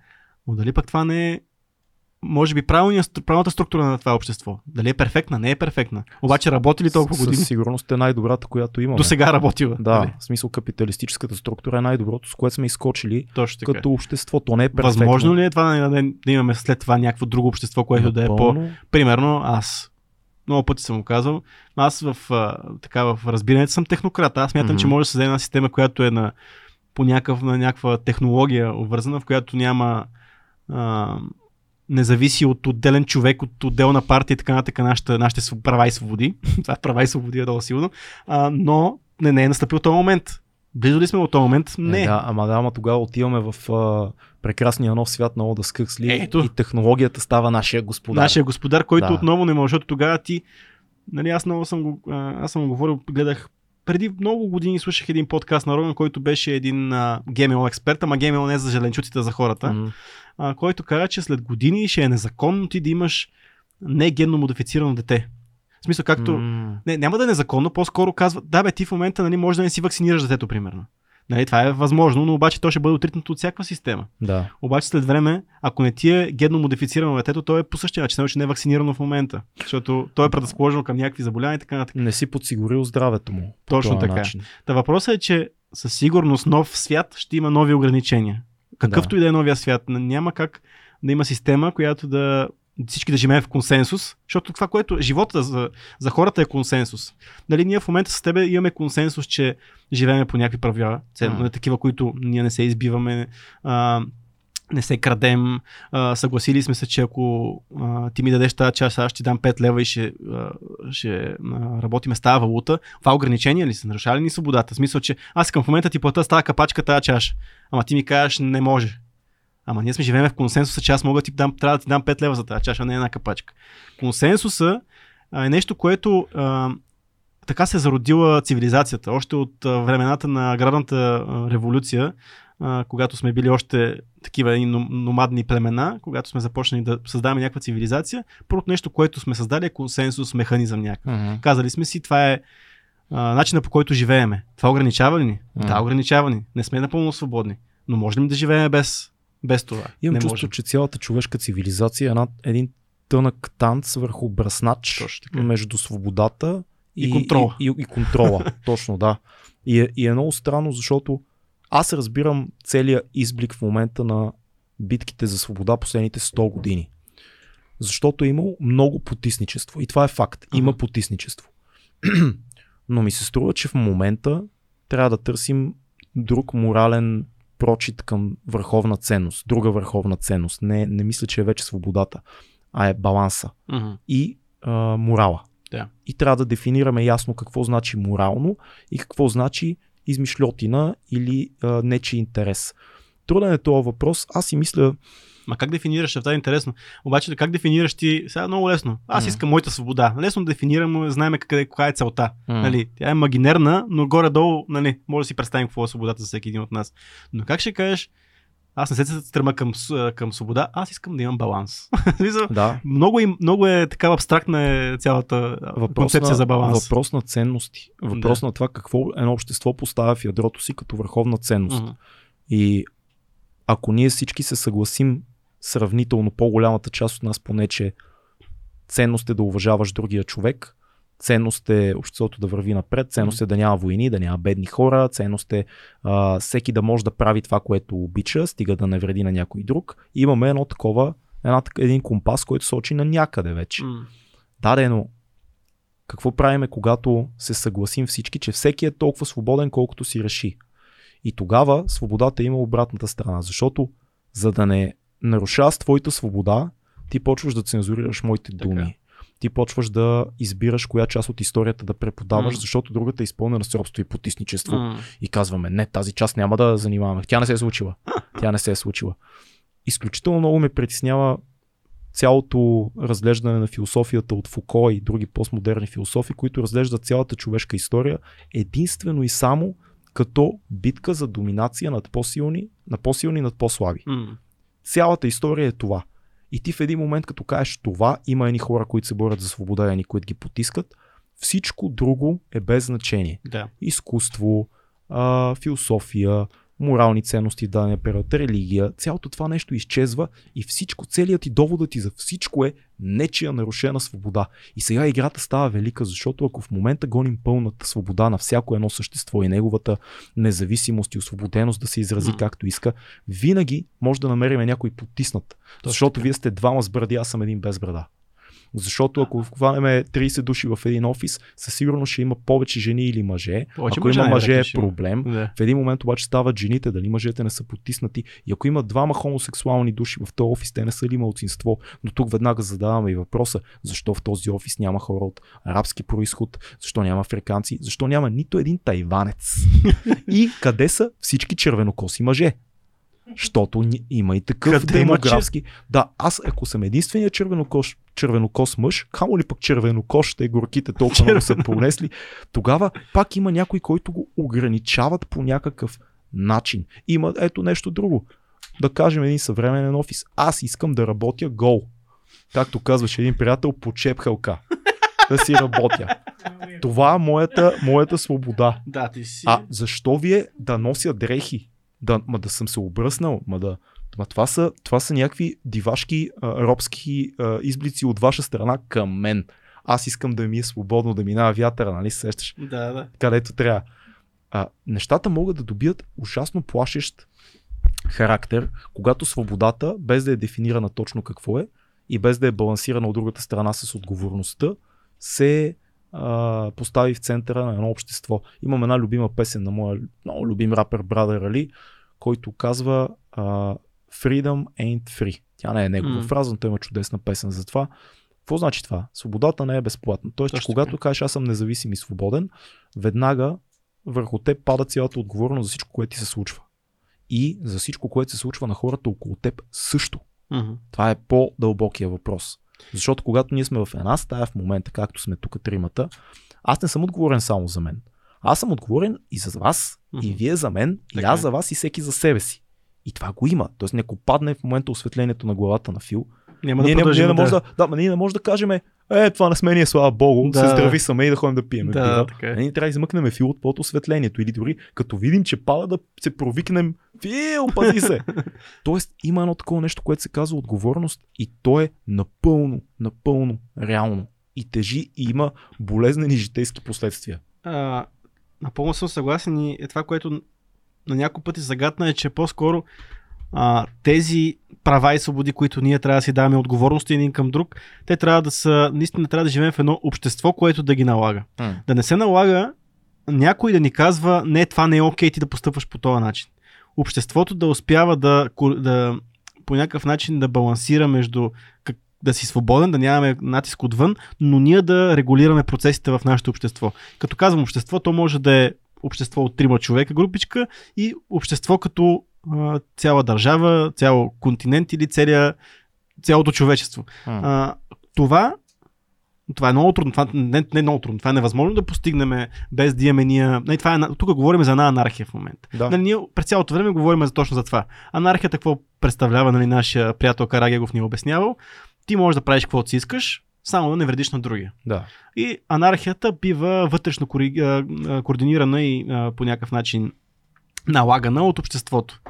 Speaker 1: но дали пък това не е може би правилната структура на това общество. Дали е перфектна, не е перфектна. Обаче работи ли толкова години?
Speaker 2: Със сигурност е най-добрата, която имаме.
Speaker 1: До сега работила.
Speaker 2: Да, в смисъл капиталистическата структура е най-доброто, с което сме изскочили
Speaker 1: Точно така.
Speaker 2: като общество. То не е перфектно.
Speaker 1: Възможно ли е това да, да, имаме след това някакво друго общество, което да е по,
Speaker 2: Напълно.
Speaker 1: Примерно аз. Много пъти съм го казал. Аз в, а, така, в разбирането съм технократ. Аз смятам,
Speaker 2: Мгм.
Speaker 1: че може да се създаде една система, която е на, по някакъв, на някаква технология обвързана, в която няма а, не зависи от отделен човек, от отделна партия и така нататък нашите, нашите права и свободи. Това права и свободи е много силно. А, но не, не е настъпил този момент. Близо ли сме от този момент? Не.
Speaker 2: Е, да, ама да, ама тогава отиваме в а, прекрасния нов свят на Ода Скъксли
Speaker 1: Ето.
Speaker 2: и технологията става нашия господар.
Speaker 1: Нашия господар, който
Speaker 2: Да.
Speaker 1: отново не може, защото тогава ти, нали, аз много съм го, аз съм го говорил, гледах преди много години слушах един подкаст на Роган, който беше един а, ГМО експерт, ама ГМО не е за зеленчуците, а за хората,
Speaker 2: М,
Speaker 1: а, който каза, че след години ще е незаконно ти да имаш не генно модифицирано дете. В смисъл, както...
Speaker 2: м,
Speaker 1: Не, няма да е незаконно, по-скоро казва, да бе, ти в момента нали, може да не си вакцинираш детето, примерно. Нали, това е възможно, но обаче то ще бъде отритнато от всяка система.
Speaker 2: Да.
Speaker 1: Обаче след време, ако не ти е генно модифицирано детето, то е по същия начин, че не е вакцинирано в момента. Защото то е предразположено към някакви заболявания и така нататък.
Speaker 2: Не си подсигурил здравето му.
Speaker 1: Точно така.
Speaker 2: Начин.
Speaker 1: Та въпросът е, че със сигурност нов свят ще има нови ограничения. Какъвто
Speaker 2: Да.
Speaker 1: и да е новия свят, няма как да има система, която да всички да живеем в консенсус, защото това, което живота за, за хората е консенсус. Нали, ние в момента с тебе имаме консенсус, че живееме по някакви правила, ценно, mm. такива, които ние не се избиваме, а, не се крадем, а, съгласили сме се, че ако а, ти ми дадеш тази час, аз ще дам 5 лева и ще, а, ще а, работиме с тази валута. Това ограничение ли са? Нарушава ли ни свободата? В смисъл, че аз искам в момента ти плата с тази капачка, тази чаша. Ама ти ми кажеш, не може. Ама ние сме живеем в консенсуса, че аз мога да ти дам, трябва да ти дам 5 лева за тази чаша, не една капачка. Консенсуса а, е нещо, което а, така се е зародила цивилизацията. Още от а, времената на аграрната а, революция, а, когато сме били още такива ном- номадни племена, когато сме започнали да създаваме някаква цивилизация, първото нещо, което сме създали е консенсус, механизъм някакъв.
Speaker 2: Мгм.
Speaker 1: Казали сме си, това е а, начина по който живееме. Това ограничава ли ни?
Speaker 2: М.
Speaker 1: Да, ограничава ни. Не сме напълно свободни. Но можем ли да живеем без, без това?
Speaker 2: Имам
Speaker 1: не
Speaker 2: чувство,
Speaker 1: можем.
Speaker 2: че цялата човешка цивилизация е една, един тънък танц върху
Speaker 1: така.
Speaker 2: между свободата
Speaker 1: И контрола.
Speaker 2: И, и, и контрола. Точно, да. И е, и е много странно, защото аз разбирам целият изблик в момента на битките за свобода последните 100 години. Защото е имало много потисничество. И това е факт. Има
Speaker 1: Ага.
Speaker 2: потисничество. Но ми се струва, че в момента трябва да търсим друг морален прочит към върховна ценност, друга върховна ценност. Не, не мисля, че е вече свободата, а е баланса
Speaker 1: Мгм.
Speaker 2: и а, морала.
Speaker 1: Да.
Speaker 2: И трябва да дефинираме ясно какво значи морално и какво значи измишлетина или а, нечи интерес. Труден е този въпрос. Аз си мисля,
Speaker 1: Ма как дефинираш? Това е интересно. Обаче как дефинираш ти? Сега е много лесно. Аз
Speaker 2: Мгм.
Speaker 1: искам моята свобода. Лесно да дефинираме, знаем къде, каква е целта.
Speaker 2: Мгм.
Speaker 1: Нали, тя е магинерна, но горе-долу, нали, може да си представим какво е свободата за всеки един от нас. Но как ще кажеш, аз не се стрема към, към свобода, аз искам да имам баланс.
Speaker 2: Да,
Speaker 1: много, им, много е такава абстрактна е цялата
Speaker 2: въпрос
Speaker 1: концепция
Speaker 2: на,
Speaker 1: за баланс.
Speaker 2: въпрос на ценности. Въпрос на това какво едно общество поставя в ядрото си като върховна ценност.
Speaker 1: Мгм.
Speaker 2: И ако ние всички се съгласим, сравнително по-голямата част от нас поне, че ценност е да уважаваш другия човек, ценност е обществото да върви напред, ценност е да няма войни, да няма бедни хора, ценност е а, всеки да може да прави това, което обича, стига да не вреди на някой друг. И имаме едно такова, една, един компас, който сочи на някъде вече.
Speaker 1: М.
Speaker 2: Да, но какво правиме, когато се съгласим всички, че всеки е толкова свободен, колкото си реши? И тогава свободата има обратната страна, защото за да не нарушаваш твоята свобода, ти почваш да цензурираш моите
Speaker 1: Така.
Speaker 2: думи. Ти почваш да избираш коя част от историята да преподаваш,
Speaker 1: М.
Speaker 2: защото другата е изпълнена с робство и потисничество.
Speaker 1: М.
Speaker 2: И казваме, не, тази част няма да занимаваме. Тя не се е случила. Тя не се е случила. Изключително много ме притеснява цялото разглеждане на философията от Фуко и други постмодерни философи, които разглеждат цялата човешка история единствено и само като битка за доминация над по-силни, на по-силни над по-слаби.
Speaker 1: М.
Speaker 2: Цялата история е това. И ти в един момент, като кажеш това, има едни хора, които се борят за свобода едни, които ги потискат, всичко друго е без значение
Speaker 1: Да.
Speaker 2: изкуство, а, философия, морални ценности в дадения период, религия, цялото това нещо изчезва и всичко, целият ти доводът ти за всичко е нечия нарушена свобода. И сега играта става велика, защото ако в момента гоним пълната свобода на всяко едно същество и неговата независимост и освободеност да се изрази
Speaker 1: М.
Speaker 2: както иска, винаги може да намерим някой потиснат. защото
Speaker 1: така.
Speaker 2: вие сте двама с бради, аз съм един без брада. Защото ако хванеме 30 души в един офис, със сигурност ще има повече жени или мъже.
Speaker 1: Повече
Speaker 2: ако
Speaker 1: мъже
Speaker 2: има мъже е проблем.
Speaker 1: Да.
Speaker 2: В един момент обаче стават жените, дали мъжете не са потиснати. И ако има двама хомосексуални души в този офис, те не са ли малцинство. Но тук веднага задаваме и въпроса, защо в този офис няма хора от арабски происход, защо няма африканци, защо няма нито един тайванец. и къде са всички червенокоси мъже? Защото има и такъв
Speaker 1: Къде има
Speaker 2: демографски. Да, аз ако съм единствения червенокос, червенокос мъж, камо ли пък червенокос, те горките толкова много са понесли, тогава пак има някой, който го ограничават по някакъв начин. Има ето нещо друго. Да кажем един съвременен офис. Аз искам да работя гол. Както казваше един приятел, по чепхалка. Да си работя. Това е моята, моята свобода.
Speaker 1: Да, ти си.
Speaker 2: А защо вие да нося дрехи? Да, ма да съм се обръснал, ма да. Ма това са, това са някакви дивашки а, робски а, изблици от ваша страна към мен. Аз искам да ми е свободно да минава вятъра, нали се сещаш?
Speaker 1: Да, да.
Speaker 2: Където трябва. А, нещата могат да добият ужасно плашещ характер, когато свободата, без да е дефинирана точно какво е и без да е балансирана от другата страна с отговорността, се а, постави в центъра на едно общество. Имам една любима песен на моя много любим рапер Брадър Али, който казва а, Freedom ain't free. Тя не е негова
Speaker 1: М.
Speaker 2: фраза, но той има чудесна песен за това. Какво значи това? Свободата не е безплатна. Тоест, че когато
Speaker 1: така.
Speaker 2: кажеш аз съм независим и свободен, веднага върху теб пада цялата отговорност за всичко, което ти се случва. И за всичко, което се случва на хората около теб също.
Speaker 1: Мгм.
Speaker 2: Това е по-дълбокия въпрос. Защото когато ние сме в една стая в момента, както сме тук тримата, аз не съм отговорен само за мен. Аз съм отговорен и за вас, и
Speaker 1: Мгм.
Speaker 2: вие за мен, и
Speaker 1: Така
Speaker 2: аз
Speaker 1: е.
Speaker 2: за вас, и всеки за себе си. И това го има. Тоест, не падне в момента осветлението на главата на Фил,
Speaker 1: Няма
Speaker 2: ние,
Speaker 1: да
Speaker 2: ние, не може да, да, ма ние не може да кажем, е, това не сме ние, слава богу,
Speaker 1: Да.
Speaker 2: се здрави саме и да ходим да пием.
Speaker 1: Да,
Speaker 2: пива.
Speaker 1: така е.
Speaker 2: Ние трябва да измъкнем Фил от под осветлението или дори като видим, че пада да се провикнем Фил, пази се. Тоест има едно такова нещо, което се казва отговорност и то е напълно, напълно реално. И тежи и има болезнени житейски последствия.
Speaker 1: а, напълно съм съгласен и е това, което на няколко пъти загадна е, че по-скоро а, тези права и свободи, които ние трябва да си даваме отговорности един към друг, те трябва да са, наистина трябва да живеем в едно общество, което да ги налага. Да не се налага някой да ни казва, не, това не е окей ти да постъпваш по този начин. Обществото да успява да, да по някакъв начин да балансира между да си свободен, да нямаме натиск отвън, но ние да регулираме процесите в нашето общество. Като казвам общество, то може да е общество от трима човека, групичка и общество като цяла държава, цял континент или целия, цялото човечество. А, това това е много трудно. Това не, не е много трудно. Това е невъзможно да постигнем без да имаме ние. Не, това е, тук говорим за една анархия в момента.
Speaker 2: Да.
Speaker 1: Нали, ние през цялото време говорим за, точно за това. Анархията какво представлява, нали, нашия приятел Карагегов ни е обяснявал. Ти можеш да правиш каквото си искаш, само да не вредиш на другия.
Speaker 2: Да.
Speaker 1: И анархията бива вътрешно координирана и по някакъв начин налагана от обществото.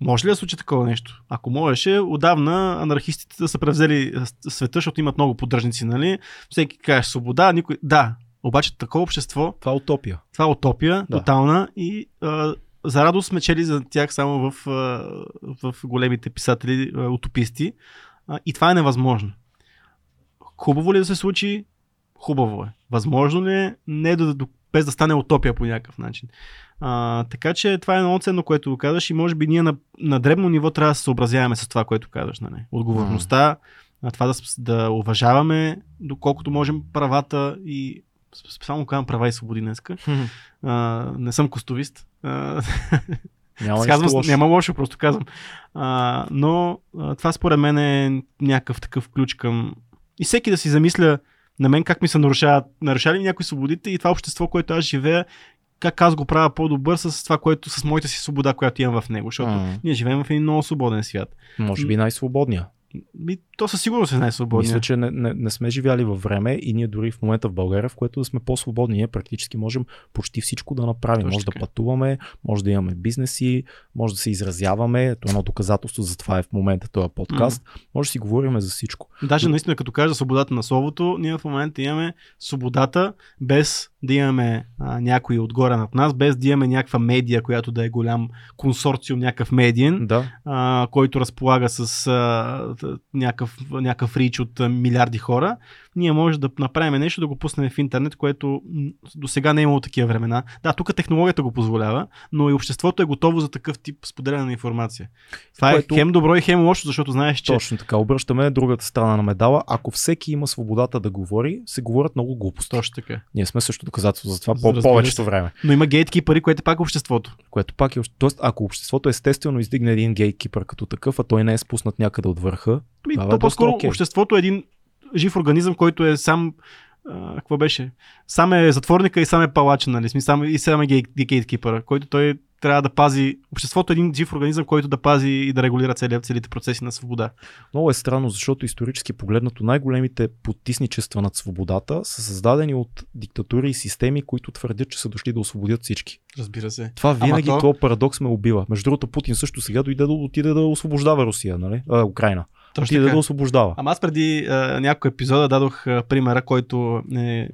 Speaker 1: Може ли да случи такова нещо? Ако можеше, отдавна анархистите да са превзели света, защото имат много поддръжници, нали? Всеки каже свобода, никой... Да, обаче такова общество,
Speaker 2: Това е утопия.
Speaker 1: това е утопия,
Speaker 2: Да.
Speaker 1: тотална и а, за радост сме чели за тях само в, а, в големите писатели, а, утописти. А, и това е невъзможно. Хубаво ли е да се случи? Хубаво е. Възможно ли е? Не да, да, без да стане утопия по някакъв начин. А, така че това е много ценно, което казваш и може би ние на, на дребно ниво трябва да се съобразяваме с това, което казваш. Нали? Отговорността, а това да, да уважаваме доколкото можем правата и специално казвам права и свободи днеска. А, не съм костовист. А,
Speaker 2: Няма
Speaker 1: казвам,
Speaker 2: лошо.
Speaker 1: няма лошо, просто казвам. А, но а, това според мен е някакъв такъв ключ към... И всеки да си замисля на мен как ми се нарушават, нарушали някои свободите и това общество, което аз живея, как аз го правя по-добър с това, което с моята си свобода, която имам в него. Защото
Speaker 2: М.
Speaker 1: ние живеем в един много свободен свят.
Speaker 2: Може би най-свободния.
Speaker 1: И то със сигурност е най-свободният.
Speaker 2: Мисля, че не, не, не сме живяли във време и ние дори в момента в България, в което да сме по-свободни, ние практически можем почти всичко да направим.
Speaker 1: Точно
Speaker 2: може да
Speaker 1: така.
Speaker 2: пътуваме, може да имаме бизнеси, може да се изразяваме. Ето едно доказателство за това е в момента този подкаст. Може да си говорим за всичко.
Speaker 1: Даже наистина, като кажа свободата на словото, ние в момента имаме свободата без да имаме а, някой отгоре над нас, без да имаме някаква медия, която да е голям консорциум, някакъв медиен,
Speaker 2: Да,
Speaker 1: а, който разполага с а, някакъв, някакъв рич от милиарди хора. Ние може да направим нещо, да го пуснем в интернет, което до сега не е имало такива времена. Да, тук технологията го позволява, но и обществото е готово за такъв тип споделяне на информация. Това
Speaker 2: Което-
Speaker 1: е хем добро и хем лошо, защото знаеш, че
Speaker 2: точно така. Обръщаме другата страна на медала. Ако всеки има свободата да говори, се говорят много глупости.
Speaker 1: точно така.
Speaker 2: Ние сме също доказателство за това по повечето време.
Speaker 1: Но има гейткипъри, което е пак обществото.
Speaker 2: Което пак е. Тоест, ако обществото естествено издигне един гейткипър като такъв, а той не е спуснат някъде от върха,
Speaker 1: Ми,
Speaker 2: е
Speaker 1: то
Speaker 2: доста
Speaker 1: по-скоро обществото е един жив организъм, който е сам. А, какво беше? Сам е затворника и сам е палача, нали? Смисъл, Сам, и сам е гей- гейткипъра, който той трябва да пази. Обществото е един жив организъм, който да пази и да регулира цели, целите процеси на свобода.
Speaker 2: Много е странно, защото исторически погледнато най-големите потисничества над свободата са създадени от диктатури и системи, които твърдят, че са дошли да освободят всички.
Speaker 1: Разбира се.
Speaker 2: Това винаги
Speaker 1: то-
Speaker 2: то... този парадокс ме убива. Между другото, Путин също сега дойде да отиде да освобождава Русия, нали? А, Украина. Отиде
Speaker 1: така.
Speaker 2: да освобождава.
Speaker 1: Ама аз преди а, няколко епизода дадох а, примера, който е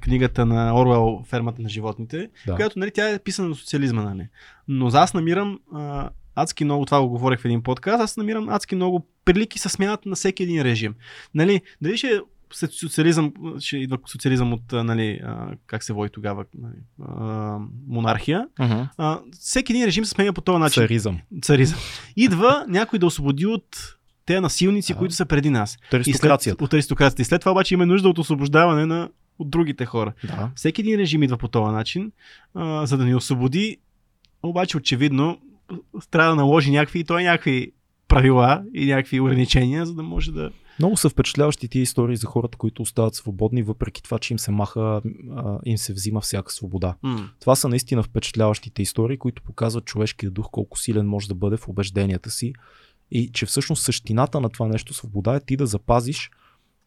Speaker 1: книгата на Орвел Фермата на животните,
Speaker 2: Да.
Speaker 1: която нали, тя е писана на социализма. Нали. Но за аз намирам а, адски много, това го говорих в един подкаст, аз намирам адски много прилики с смяната на всеки един режим. Нали, дали ще е след социализъм, ще идва социализъм от, нали, а, как се води тогава, нали, а, монархия.
Speaker 2: Uh-huh.
Speaker 1: А, всеки един режим се сменя по този начин
Speaker 2: Царизъм.
Speaker 1: царизъм. Идва някой да освободи от те насилници,
Speaker 2: Да.
Speaker 1: които са преди нас.
Speaker 2: От аристокрацията.
Speaker 1: след, от аристокрацията. И след това обаче има нужда от освобождаване на, от другите хора.
Speaker 2: Да.
Speaker 1: Всеки един режим идва по този начин, а, за да ни освободи. Обаче очевидно трябва да наложи някакви, и той някакви правила и някакви ограничения, за да може да...
Speaker 2: Много са впечатляващи тия истории за хората, които остават свободни, въпреки това, че им се маха, а, им се взима всяка свобода.
Speaker 1: М.
Speaker 2: Това са наистина впечатляващите истории, които показват човешкия дух колко силен може да бъде в убежденията си и че всъщност същината на това нещо свобода е ти да запазиш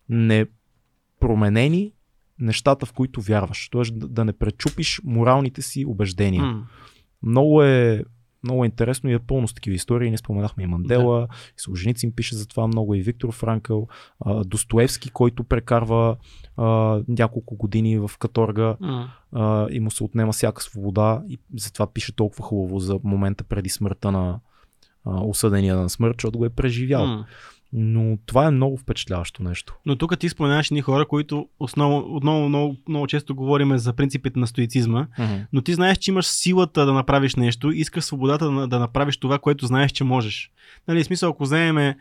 Speaker 2: непроменени нещата, в които вярваш. Тоест да не пречупиш моралните си убеждения.
Speaker 1: М.
Speaker 2: Много е много е интересно и е пълно с такива истории. Ние споменахме и Мандела, да. и Солженицин пише за това много, и Виктор Франкъл, а, Достоевски, който прекарва а, няколко години в каторга а, и му се отнема всяка свобода и затова пише толкова хубаво за момента преди смъртта на а, осъдения на смърт, защото го е преживял.
Speaker 1: М.
Speaker 2: Но това е много впечатляващо нещо.
Speaker 1: Но тук ти споменаваш ни хора, които основно, отново много, много често говорим за принципите на стоицизма, но ти знаеш, че имаш силата да направиш нещо, искаш свободата да, да направиш това, което знаеш, че можеш. Нали, смисъл, ако вземем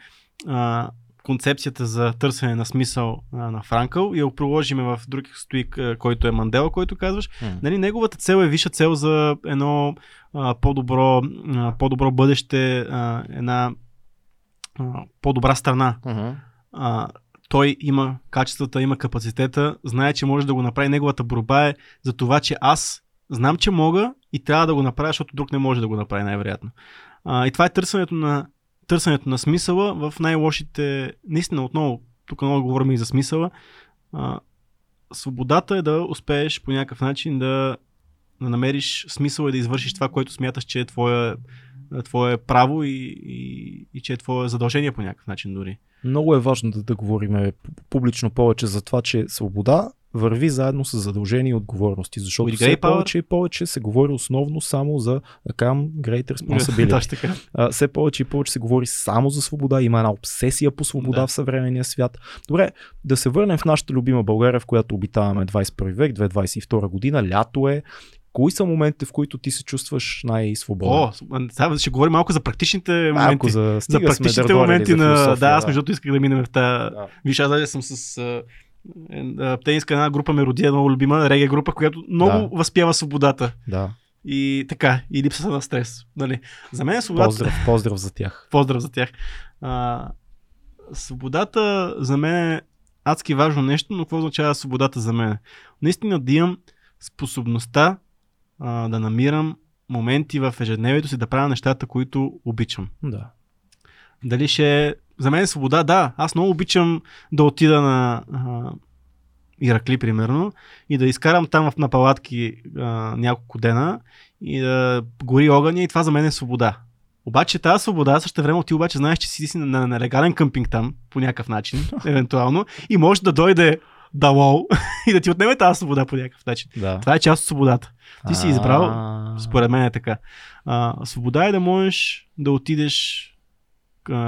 Speaker 1: а, концепцията за търсене на смисъл а, на Франкъл и я приложиме в друг стоик, който е Мандела, който казваш,
Speaker 2: М.
Speaker 1: нали, неговата цел е висша цел за едно а, по-добро, а, по-добро бъдеще, а, една а, по-добра страна.
Speaker 2: Мгм.
Speaker 1: А, той има качествата, има капацитета, знае, че може да го направи. Неговата борба е за това, че аз знам, че мога и трябва да го направя, защото друг не може да го направи най-вероятно. А, и това е търсенето на, търсенето на смисъла в най-лошите... Наистина, отново, тук много говорим и за смисъла. А, свободата е да успееш по някакъв начин да, да намериш смисъл и да извършиш това, което смяташ, че е твое, твое право и, и, и че е твое задължение по някакъв начин дори.
Speaker 2: Много е важно да, да говорим публично повече за това, че свобода върви заедно с задължения и отговорности, защото
Speaker 1: With
Speaker 2: все повече и повече се говори основно само за кажем great responsibility. А, все повече и повече се говори само за свобода, има една обсесия по свобода
Speaker 1: Да.
Speaker 2: в съвременния свят. Добре, да се върнем в нашата любима България, в която обитаваме 21 век, 2022 година, лято е. Кои са моментите, в които ти се чувстваш най-свободен?
Speaker 1: О, сега ще говорим малко за практичните моменти.
Speaker 2: Малко за,
Speaker 1: за практичните моменти на... Да, аз между другото исках да минем в тази...
Speaker 2: Да.
Speaker 1: Виж, аз даже съм с... е, Тениска една група ме роди, много любима реге група, която много
Speaker 2: Да.
Speaker 1: възпява свободата.
Speaker 2: да.
Speaker 1: И така, и липсата на стрес. Нали? За мен свободата...
Speaker 2: Поздрав, поздрав за тях.
Speaker 1: Поздрав за тях. А, свободата за мен е адски важно нещо, но какво означава свободата за мен? Наистина да имам способността а, да намирам моменти в ежедневието си да правя нещата, които обичам.
Speaker 2: Да.
Speaker 1: Дали ще е... За мен е свобода, да. Аз много обичам да отида на а, Иракли, примерно, и да изкарам там на палатки а, няколко дена и да гори огъня и това за мен е свобода. Обаче тази свобода, също време ти обаче знаеш, че си си на, на, на легален къмпинг там, по някакъв начин, евентуално, и може да дойде Далол и да ти отнеме тази свобода по някакъв начин.
Speaker 2: да.
Speaker 1: Това е част от свободата. Ти си избрал, според мен е така. А, свобода е да можеш да отидеш,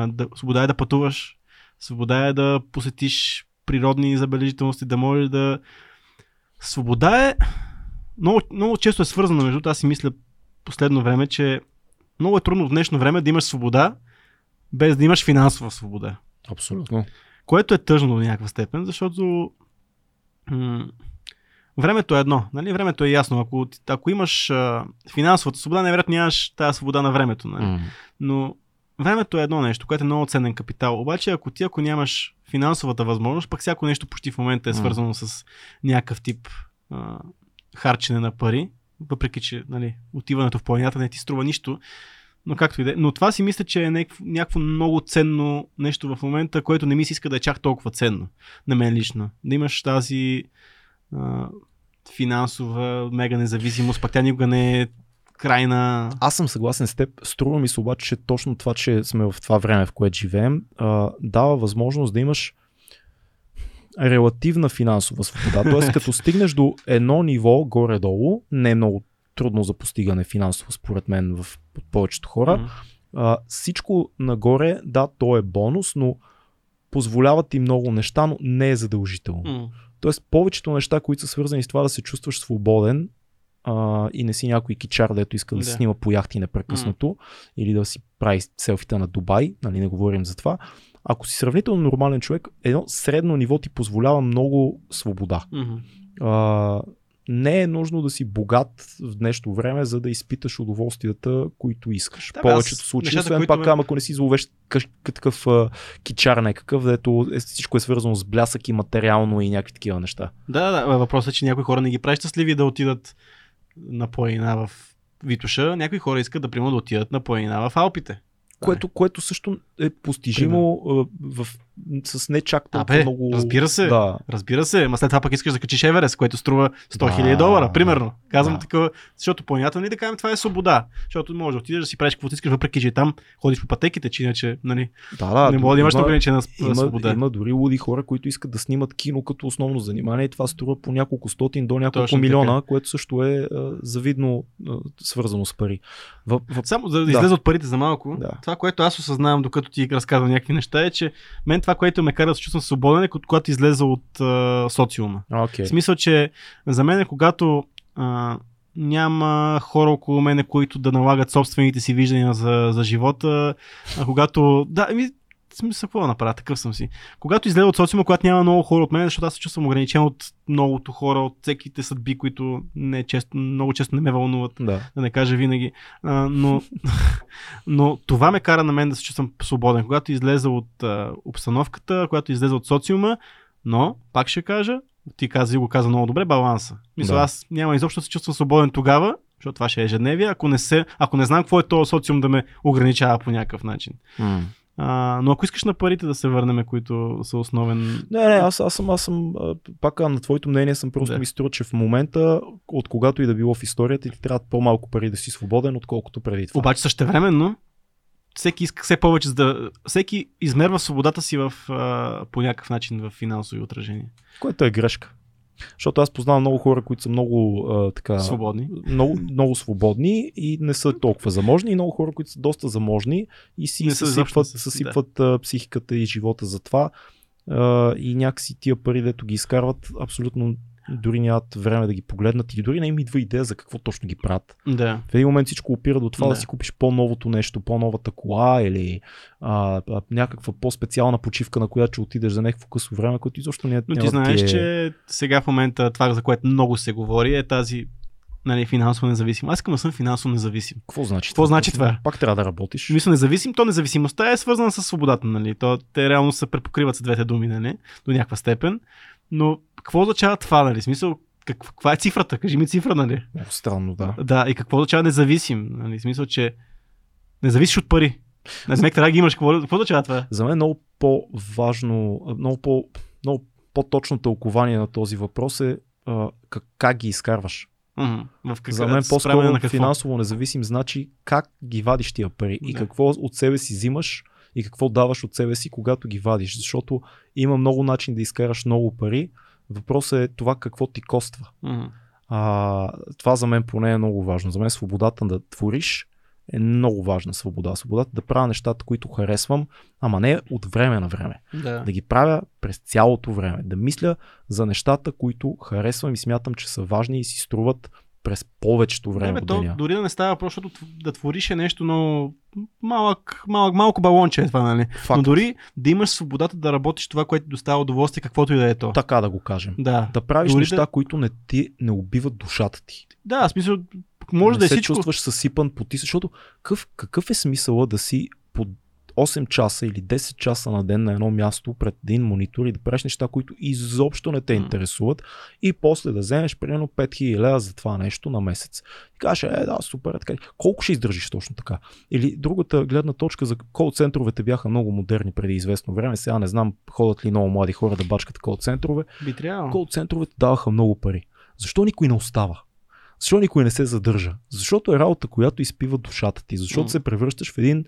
Speaker 1: да, свобода е да пътуваш, свобода е да посетиш природни забележителности, да можеш да... Свобода е... Много, много често е свързано, между аз си мисля последно време, че много е трудно в днешно време да имаш свобода, без да имаш финансова свобода.
Speaker 2: Абсолютно.
Speaker 1: Което е тъжно до някаква степен, защото м- времето е едно. Нали? Времето е ясно. Ако, ако имаш а, финансовата свобода, невероятно нямаш тази свобода на времето. Нали?
Speaker 2: М.
Speaker 1: Но времето е едно нещо, което е много ценен капитал. Обаче, ако ти ако нямаш финансовата възможност, пък всяко нещо почти в момента е свързано с някакъв тип а, харчене на пари, въпреки че нали, отиването в планината не ти струва нищо. Но както и да е. Но това си мисля, че е някакво, някакво много ценно нещо в момента, което не ми се иска да е чак толкова ценно. На мен лично. Да имаш тази а, финансова мега независимост, пак тя никога не е крайна.
Speaker 2: Аз съм съгласен с теб. Струва ми се обаче, че точно това, че сме в това време, в което живеем, а, дава възможност да имаш релативна финансова свобода. Тоест, като стигнеш до едно ниво горе-долу, не е много трудно за постигане финансово, според мен, в повечето хора. А, всичко нагоре, да, то е бонус, но позволява ти много неща, но не е задължително. Тоест, повечето неща, които са свързани с това да се чувстваш свободен а, и не си някой кичар, дето иска да,
Speaker 1: Да.
Speaker 2: се снима по яхти непрекъснато или да си прави селфита на Дубай, нали не говорим за това. Ако си сравнително нормален човек, едно средно ниво ти позволява много свобода.
Speaker 1: Мгм.
Speaker 2: А, не е нужно да си богат в днешно време, за да изпиташ удоволствията, които искаш.
Speaker 1: Да,
Speaker 2: повечето случаи, освен
Speaker 1: които
Speaker 2: пак,
Speaker 1: ме-
Speaker 2: ако не си къ- такъв а, кичар някакъв, дето е, всичко е свързано с блясък и материално и някакви такива неща.
Speaker 1: Да, да, въпросът е, че някои хора не ги прави щастливи да отидат на планина в Витуша. Някои хора искат да примерно да отидат на планина в Алпите.
Speaker 2: Което, което също е постижимо а, в, с не чак толкова
Speaker 1: Абе,
Speaker 2: много...
Speaker 1: разбира се.
Speaker 2: Да,
Speaker 1: Разбира се, ама след това пък искаш да качиш Еверест, което струва 100 000
Speaker 2: Да,
Speaker 1: долара, примерно. Казвам
Speaker 2: да.
Speaker 1: такова, защото планината, нали, да кажем, това е свобода. Защото можеш да отидеш да си правиш каквото искаш, въпреки че там ходиш по пътеките, че иначе, нали,
Speaker 2: да, да.
Speaker 1: не мога да имаш
Speaker 2: има-
Speaker 1: ограничена
Speaker 2: Има,
Speaker 1: свобода.
Speaker 2: има дори луди хора, които искат да снимат кино като основно занимание и това струва по няколко стотин до няколко
Speaker 1: Точно
Speaker 2: милиона, което също е а, завидно а, свързано с пари. В, в,
Speaker 1: Само за да,
Speaker 2: Да.
Speaker 1: излезе от парите за малко,
Speaker 2: Да.
Speaker 1: това, което аз осъзнавам, докато ти разказвам някакви неща, е, че мен това, което ме кара да се чувствам свободен, е когато излеза от а, социума.
Speaker 2: okay.
Speaker 1: В смисъл, че за мен е когато а, няма хора около мене, които да налагат собствените си виждания за, за живота, а когато... Да, ми, смисъл, какво да направя, такъв съм си. Когато излезе от социума, когато няма много хора от мен, защото аз се чувствам ограничен от многото хора, от всеките съдби, които не често, много често не ме вълнуват,
Speaker 2: Да.
Speaker 1: да не кажа винаги. А, но, но това ме кара на мен да се чувствам свободен. Когато излезе от а, обстановката, когато излезе от социума, но, пак ще кажа, ти каза и го каза много добре, баланса. Мисля,
Speaker 2: Да.
Speaker 1: аз няма изобщо да се чувствам свободен тогава, защото това ще е ежедневие, ако не, се, ако не знам какво е този социум да ме ограничава по някакъв начин.
Speaker 2: М.
Speaker 1: А, но ако искаш на парите да се върнем, които са основен...
Speaker 2: Не, не, аз, аз съм, аз съм, пак на твоето мнение съм просто
Speaker 1: Да.
Speaker 2: ми струва, че в момента, от когато и да било в историята, ти трябват по-малко пари да си свободен, отколкото преди това.
Speaker 1: Обаче същевременно, всеки иска все повече, за да... Всеки измерва свободата си в, а, по някакъв начин в финансови отражения.
Speaker 2: Което е грешка. Защото аз познавам много хора, които са много а, така.
Speaker 1: Свободни.
Speaker 2: Много, много свободни и не са толкова заможни, и много хора, които са доста заможни и си
Speaker 1: Не
Speaker 2: съсипват,
Speaker 1: са,
Speaker 2: съсипват а, психиката и живота за това. А, и някакси тия пари, дето ги изкарват, абсолютно дори нямат време да ги погледнат и дори не им идва идея за какво точно ги правят.
Speaker 1: Да.
Speaker 2: В един момент всичко опира до това да,
Speaker 1: Да.
Speaker 2: си купиш по-новото нещо, по-новата кола или а, а, някаква по-специална почивка, на която ще отидеш за някакво късо време, което изобщо не
Speaker 1: Но
Speaker 2: няма
Speaker 1: ти знаеш,
Speaker 2: е...
Speaker 1: че сега в момента това, за което много се говори, е тази нали, финансово независим. Аз искам да съм финансово независим.
Speaker 2: Какво значи
Speaker 1: Какво значи това?
Speaker 2: Пак трябва да работиш.
Speaker 1: Мисля независим, то независимостта е свързана с свободата, нали? То, те реално се препокриват с двете думи, нали? До някаква степен. Но какво означава това, нали? Смисъл, как, каква е цифрата? Кажи ми цифра, нали?
Speaker 2: Много странно, да.
Speaker 1: Да, и какво означава независим? Нали? Смисъл, че не зависиш от пари. На смек трябва да ги имаш. Какво, какво означава това?
Speaker 2: За мен е много по-важно, много, по, много по-точно тълкование на този въпрос е а, как, как ги изкарваш.
Speaker 1: Мгм. В как,
Speaker 2: За мен по-скоро финансово независим значи как ги вадиш тия пари и
Speaker 1: Да.
Speaker 2: какво от себе си взимаш и какво даваш от себе си, когато ги вадиш. Защото има много начин да изкараш много пари. Въпросът е това какво ти коства.
Speaker 1: Мгм.
Speaker 2: А, това за мен поне е много важно. За мен свободата да твориш е много важна свобода. Свободата да правя нещата, които харесвам, ама не от време на време.
Speaker 1: Да.
Speaker 2: Да ги правя през цялото време. Да мисля за нещата, които харесвам и смятам, че са важни и си струват през повечето време
Speaker 1: Не,
Speaker 2: в
Speaker 1: бе, то, дори да не става просто, да твориш е нещо, но малък, малък, малко балонче е това, нали?
Speaker 2: Факт.
Speaker 1: Но дори да имаш свободата да работиш това, което ти доставя удоволствие, каквото и да е то.
Speaker 2: Така да го кажем.
Speaker 1: Да.
Speaker 2: Да правиш
Speaker 1: Дори
Speaker 2: неща,
Speaker 1: да-
Speaker 2: които не ти не убиват душата ти.
Speaker 1: Да, в смисъл, може
Speaker 2: не
Speaker 1: да е
Speaker 2: се
Speaker 1: всичко.
Speaker 2: чувстваш съсипан, потисен, защото какъв, какъв е смисъла да си по 8 часа или 10 часа на ден на едно място пред един монитор и да правиш неща, които изобщо не те интересуват и после да вземеш примерно 5000 лева за това нещо на месец. И кажеш, е, да, супер, е така. Колко ще издържиш точно така? Или другата гледна точка за кол центровете бяха много модерни преди известно време. Сега не знам, ходят ли много млади хора да бачкат кол центрове.
Speaker 1: Би трябвало.
Speaker 2: Кол центровете даваха много пари. Защо никой не остава? Защо никой не се задържа? Защото е работа, която изпива душата ти. Защото
Speaker 1: М.
Speaker 2: се превръщаш в един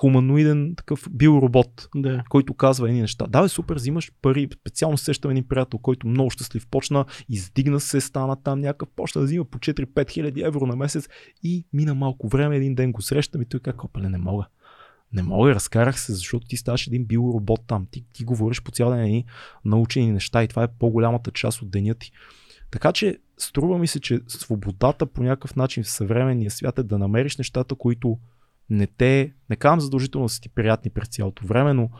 Speaker 2: хуманоиден такъв биоробот,
Speaker 1: Да.
Speaker 2: който казва едни неща. Да, бе, супер, взимаш пари. Специално се сещам един приятел, който много щастлив почна, издигна се, стана там някакъв, почна да взима по 4-5 хиляди евро на месец и мина малко време, един ден го срещам и той как, опале, не мога. Не мога, разкарах се, защото ти ставаш един биоробот там. Ти, ти говориш по цял ден едни научени неща и това е по-голямата част от деня ти. Така че струва ми се, че свободата по някакъв начин в съвременния свят е да намериш нещата, които не те, не казвам задължително да са ти приятни през цялото време, но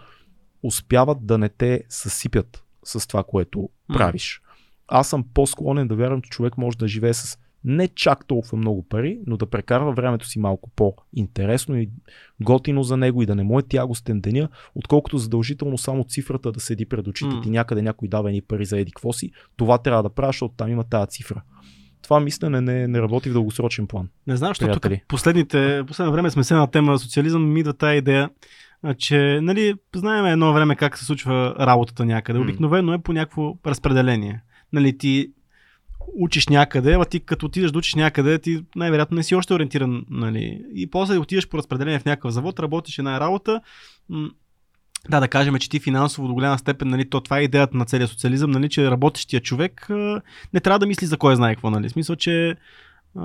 Speaker 2: успяват да не те съсипят с това, което правиш. Аз съм по-склонен да вярвам, че човек може да живее с не чак толкова много пари, но да прекарва времето си малко по-интересно и готино за него и да не му е тягостен деня, отколкото задължително само цифрата да седи пред очите ти някъде някой дава ни пари за еди какво си. Това трябва да правиш, защото там има тази цифра. Това мислене не, не работи в дългосрочен план.
Speaker 1: Не знам, защото тук последните, последно време сме се на тема социализъм, ми идва тази идея, а, че, нали, знаем едно време как се случва работата някъде. Обикновено е по някакво разпределение. Нали, ти учиш някъде, ама ти като отидеш да учиш някъде, ти най-вероятно не си още ориентиран, нали, и после отидеш по разпределение в някакъв завод, работиш една работа, да, да кажем, че ти финансово до голяма степен, нали, то това е идеята на целия социализъм, нали, че работещия човек а, не трябва да мисли за кой знае какво, нали. Смисъл, че а,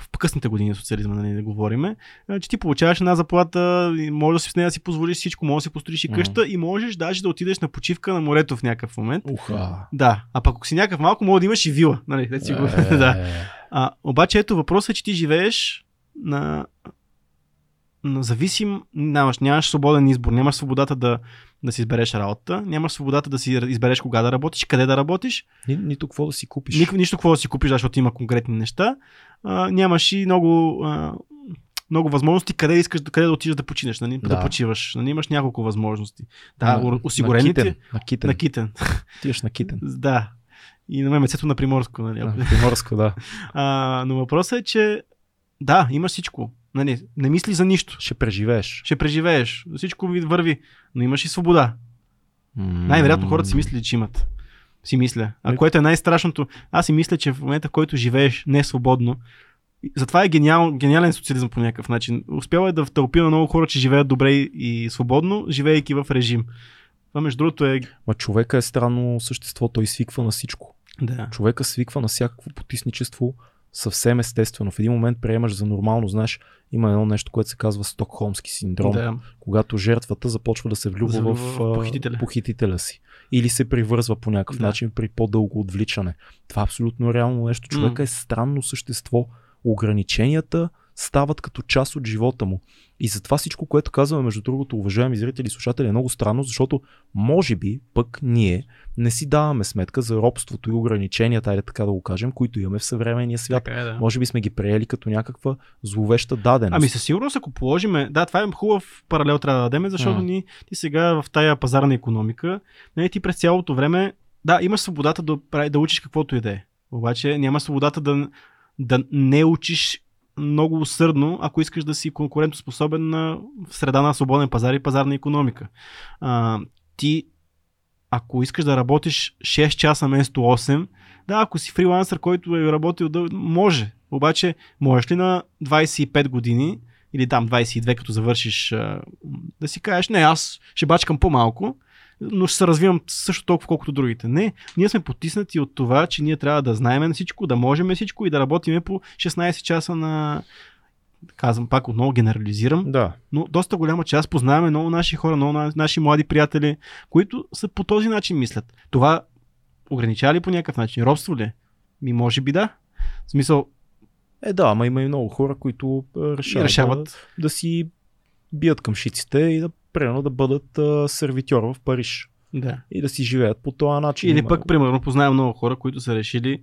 Speaker 1: в късните години на социализма, нали, да говориме, че ти получаваш една заплата, може да си с нея да си позволиш всичко, може да си построиш и къща и можеш даже да отидеш на почивка на морето в някакъв момент.
Speaker 2: Уха.
Speaker 1: Да, а пък ако си някакъв малко, може да имаш и вила. Нали, да си го...
Speaker 2: Е,
Speaker 1: да. А, обаче ето въпросът е, че ти живееш на зависим, нямаш, нямаш свободен избор, нямаш свободата да, да си избереш работа, нямаш свободата да си избереш кога да работиш, къде да работиш,
Speaker 2: Ни, нито какво да си купиш.
Speaker 1: Ник, нищо какво да си купиш, защото има конкретни неща. А, нямаш и много, а, много възможности къде искаш, къде да отидеш да починеш, нали? да.
Speaker 2: Да.
Speaker 1: да почиваш. Нали? Имаш няколко възможности. Да,
Speaker 2: На-
Speaker 1: осигурените.
Speaker 2: На китен. На китен.
Speaker 1: На китен.
Speaker 2: Отиваш на китен.
Speaker 1: да. И на мемецето на Приморско. Нали?
Speaker 2: На Приморско, да.
Speaker 1: А, но въпросът е, че да, имаш всичко. Нали? Не мисли за нищо.
Speaker 2: Ще преживееш.
Speaker 1: Ще преживееш. Всичко ви върви. Но имаш и свобода. Най-вероятно хората си мислили, че имат. Си мисля. А
Speaker 2: Ми-
Speaker 1: което е най-страшното, аз си мисля, че в момента, в който живееш не свободно, затова е гениал, гениален социализъм по някакъв начин. Успява е да втълпи на много хора, че живеят добре и свободно, живеейки в режим. Това между другото е...
Speaker 2: Ма човека е странно същество, той свиква на всичко.
Speaker 1: Да.
Speaker 2: Човека свиква на всякакво потисничество съвсем естествено. В един момент приемаш за нормално, знаеш, има едно нещо, което се казва Стокхолмски синдром,
Speaker 1: да.
Speaker 2: когато жертвата започва да се влюбва в,
Speaker 1: в похитителя.
Speaker 2: похитителя си. Или се привързва по някакъв
Speaker 1: Да.
Speaker 2: начин при по-дълго отвличане. Това е абсолютно реално нещо. Човека
Speaker 1: М.
Speaker 2: е странно същество. Ограниченията стават като част от живота му. И затова всичко, което казваме, между другото, уважаеми зрители и слушатели, е много странно, защото може би пък ние не си даваме сметка за робството и ограниченията, айде така да го кажем, които имаме в съвременния свят.
Speaker 1: Така е, да.
Speaker 2: Може би сме ги приели като някаква зловеща даденост.
Speaker 1: Ами със сигурност, ако положиме, да, това е хубав паралел трябва да дадем, защото
Speaker 2: М.
Speaker 1: ни, ти сега в тая пазарна економика, нали, ти през цялото време, да, имаш свободата да, да учиш каквото и да е. Обаче няма свободата да, да не учиш много усърдно, ако искаш да си конкурентоспособен на среда на свободен пазар и пазарна економика. А, ти, ако искаш да работиш 6 часа вместо 8, да, ако си фрилансър, който е работил, да, може. Обаче, можеш ли на 25 години или там 22, като завършиш, да си кажеш, не, аз ще бачкам по-малко, но ще се развивам също толкова, колкото другите. Не, ние сме потиснати от това, че ние трябва да знаем на всичко, да можем всичко и да работиме по 16 часа на... Казвам пак, отново генерализирам,
Speaker 2: Да.
Speaker 1: но доста голяма част познаваме много наши хора, много на- наши млади приятели, които са по този начин мислят. Това ограничава ли по някакъв начин? Робство ли? Ми може би да. В смисъл,
Speaker 2: Е, да, ама има и много хора, които
Speaker 1: и
Speaker 2: решават,
Speaker 1: решават.
Speaker 2: Да, да си бият към шиците и да примерно да бъдат а, сервитьор в Париж.
Speaker 1: Да.
Speaker 2: И да си живеят по този начин.
Speaker 1: Или
Speaker 2: Има-
Speaker 1: пък, примерно, познавам много хора, които са решили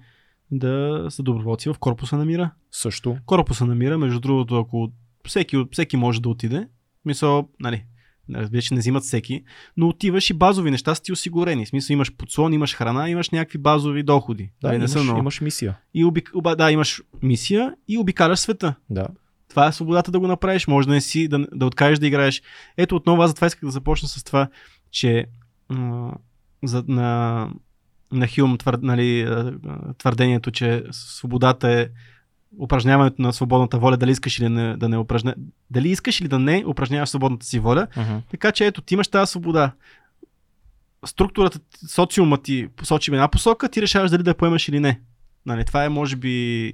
Speaker 1: да са доброволци в Корпуса на мира.
Speaker 2: Също.
Speaker 1: Корпуса на мира, между другото, ако всеки, всеки може да отиде, мисъл, нали, разбира че не взимат всеки, но отиваш и базови неща са ти осигурени. В смисъл, имаш подслон, имаш храна, имаш някакви базови доходи.
Speaker 2: Да,
Speaker 1: Нали, не
Speaker 2: имаш,
Speaker 1: са много.
Speaker 2: имаш мисия.
Speaker 1: И обик... оба, да, имаш мисия и обикаляш света.
Speaker 2: Да.
Speaker 1: Това е свободата да го направиш. Може да не си, да, да откажеш да играеш. Ето отново аз затова исках да започна с това, че м- за, на, на Хюм твър, нали, твърдението, че свободата е упражняването на свободната воля, дали искаш или не, да не упражня... дали искаш или да не упражняваш свободната си воля.
Speaker 2: Uh-huh.
Speaker 1: Така че ето, ти имаш тази свобода. Структурата, социума ти посочи в една посока, ти решаваш дали да я поемаш или не. Нали, това е, може би,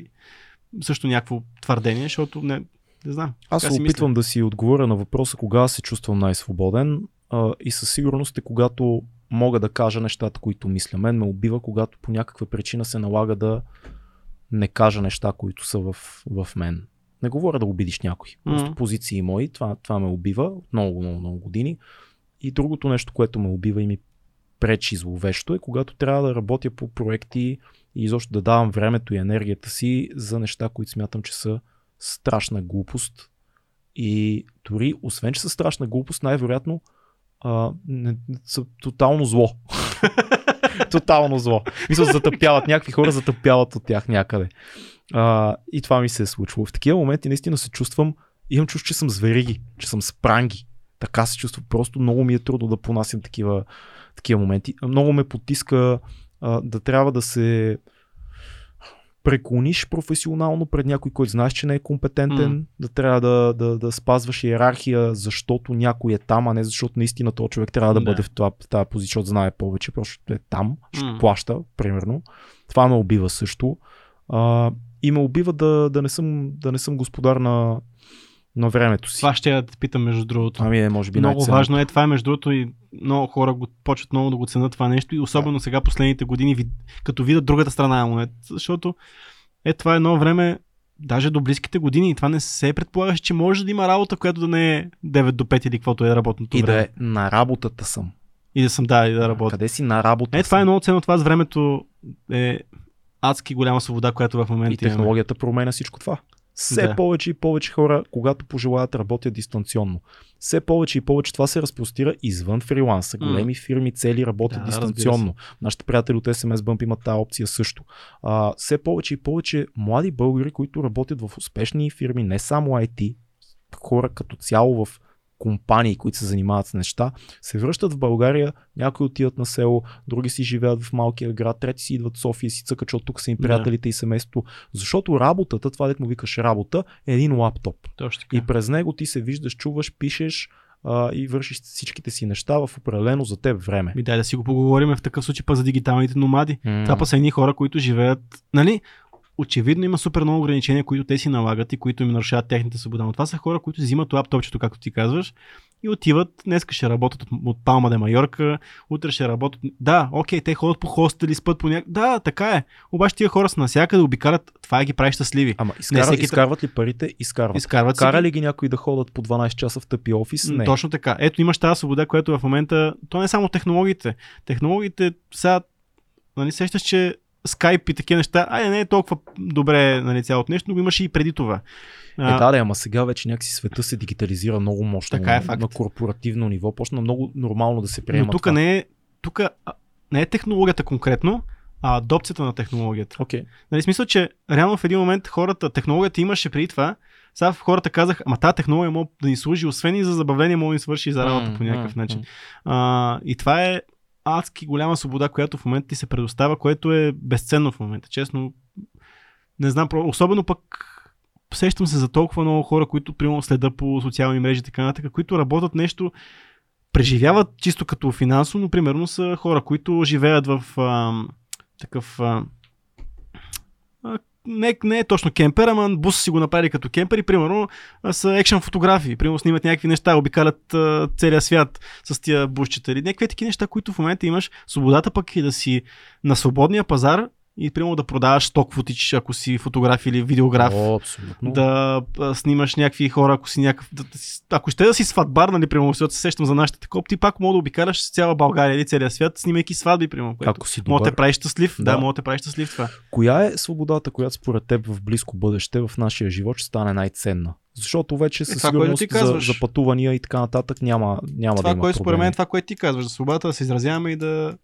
Speaker 1: също някакво твърдение, защото не, не знам.
Speaker 2: Аз се опитвам да си отговоря на въпроса кога се чувствам най-свободен а, и със сигурност е когато мога да кажа нещата, които мисля. Мен ме убива, когато по някаква причина се налага да не кажа неща, които са в, в мен. Не говоря да обидиш някой. Просто
Speaker 1: Мгм.
Speaker 2: позиции мои, това, това ме убива от много, много, много години. И другото нещо, което ме убива и ми пречи зловещо е, когато трябва да работя по проекти и изобщо да давам времето и енергията си за неща, които смятам, че са страшна глупост. И дори, освен че са страшна глупост, най-вероятно а, не, не, са тотално зло. тотално зло. Мисля, затъпяват. Някакви хора затъпяват от тях някъде. А, и това ми се е случвало. В такива моменти наистина се чувствам, имам чувство, че съм звериги, че съм спранги. Така се чувствам. Просто много ми е трудно да понасям такива, такива моменти. Много ме потиска а, да трябва да се преклониш професионално пред някой, който знаеш, че не е компетентен,
Speaker 1: М.
Speaker 2: да трябва да, да, да спазваш иерархия, защото някой е там, а не защото наистина този човек трябва да,
Speaker 1: Да.
Speaker 2: бъде в, това, тази позиция, защото знае повече, просто е там, ще
Speaker 1: М.
Speaker 2: плаща, примерно. Това ме убива също. А, и ме убива да, да, не съм, да не съм господар на, на времето си.
Speaker 1: Това ще я да те питам, между другото.
Speaker 2: Ами е, може би
Speaker 1: много важно е това, между другото, и много хора го, почват много да го ценят това нещо и особено сега последните години, като видят другата страна на монет, защото е това едно време даже до близките години. И това не се предполагаше, че може да има работа, която да не е 9 до 5 или каквото е работното
Speaker 2: И
Speaker 1: време.
Speaker 2: да е на работата съм.
Speaker 1: И да съм, да, и да работя.
Speaker 2: Къде си на работа?
Speaker 1: Е, това е
Speaker 2: съм?
Speaker 1: много ценно. Това с времето е адски голяма свобода, която в
Speaker 2: И
Speaker 1: момента имаме.
Speaker 2: технологията променя всичко това. Все
Speaker 1: Да.
Speaker 2: повече и повече хора, когато пожелаят, работят дистанционно. Все повече и повече това се разпростира извън фриланса. Големи фирми цели работят
Speaker 1: Да,
Speaker 2: дистанционно. Нашите приятели от SMS Bump имат тази опция също. А, все повече и повече млади българи, които работят в успешни фирми, не само IT, хора като цяло в компании, които се занимават с неща, се връщат в България, някои отиват на село, други си живеят в малкия град, трети си идват в София и си цъкат, защото тук са им
Speaker 1: Да.
Speaker 2: приятелите и семейството. Защото работата, това дето му викаш работа, е един лаптоп.
Speaker 1: Точно така.
Speaker 2: И през него ти се виждаш, чуваш, пишеш а, и вършиш всичките си неща в определено за теб време.
Speaker 1: Ми дай да си го поговорим в такъв случай па за дигиталните номади.
Speaker 2: М.
Speaker 1: Това па са едни хора, които живеят, нали, очевидно има супер много ограничения, които те си налагат и които им нарушават техните свобода. Но това са хора, които взимат лаптопчето, както ти казваш, и отиват, днес ще работят от, от Палма де Майорка, утре ще работят. Да, окей, те ходят по хостели, спът по някак. Да, така е. Обаче тия хора са навсякъде, обикалят, това ги прави щастливи.
Speaker 2: Ама изкарват,
Speaker 1: всеки-
Speaker 2: изкарват ли парите? Изкарват.
Speaker 1: Изкарват
Speaker 2: Кара ли ги някой да ходят по 12 часа в тъпи офис? Не.
Speaker 1: Точно така. Ето имаш тази свобода, която в момента. То не е само технологиите. Технологиите сега. Нали, сещаш, че Skype и такива неща, айде не е толкова добре нали, цялото нещо, но го имаше и преди това.
Speaker 2: Е, да, да, ама сега вече някакси света се дигитализира много мощно.
Speaker 1: Така е
Speaker 2: на,
Speaker 1: факт.
Speaker 2: на корпоративно ниво. Почна много нормално да се приема.
Speaker 1: но тук
Speaker 2: това.
Speaker 1: не е, тук не е технологията конкретно, а адопцията на технологията.
Speaker 2: Окей.
Speaker 1: Нали, смисъл, че реално в един момент хората, технологията имаше преди това, сега хората казаха, ама тази технология може да ни служи, освен и за забавление, може да ни свърши и за работа
Speaker 2: М,
Speaker 1: по някакъв
Speaker 2: м,
Speaker 1: начин.
Speaker 2: м.
Speaker 1: А, и това е адски голяма свобода, която в момента ти се предоставя, което е безценно в момента. Честно, не знам, особено пък сещам се за толкова много хора, които примерно следа по социални мрежи и така нататък, които работят нещо, преживяват чисто като финансово, но примерно са хора, които живеят в а, такъв а, не, не е точно кемпер, ама бус си го направили като кемпер и примерно са екшен фотографии. Примерно снимат някакви неща, обикалят а, целия свят с тия бушчета или някакви такива неща, които в момента имаш свободата пък и да си на свободния пазар и примерно да продаваш сток футич, ако си фотограф или видеограф.
Speaker 2: О, абсолютно.
Speaker 1: Да а, снимаш някакви хора, ако си някакъв. Да, да ако ще да си сватбар, нали, примерно, защото се сещам за нашите такова, ти пак мога да обикаляш цяла България или целия свят, снимайки сватби, примерно. Което
Speaker 2: Ако си
Speaker 1: Мога да
Speaker 2: добър.
Speaker 1: те прави щастлив. Да,
Speaker 2: Да.
Speaker 1: мога да те прави щастлив това.
Speaker 2: Коя е свободата, която според теб в близко бъдеще в нашия живот ще стане най-ценна? Защото вече със
Speaker 1: това, което
Speaker 2: сигурност за, за пътувания и така нататък няма, няма да
Speaker 1: това,
Speaker 2: има
Speaker 1: което според
Speaker 2: проблеми.
Speaker 1: мен, това, което ти казваш, за свободата да се изразяваме и да,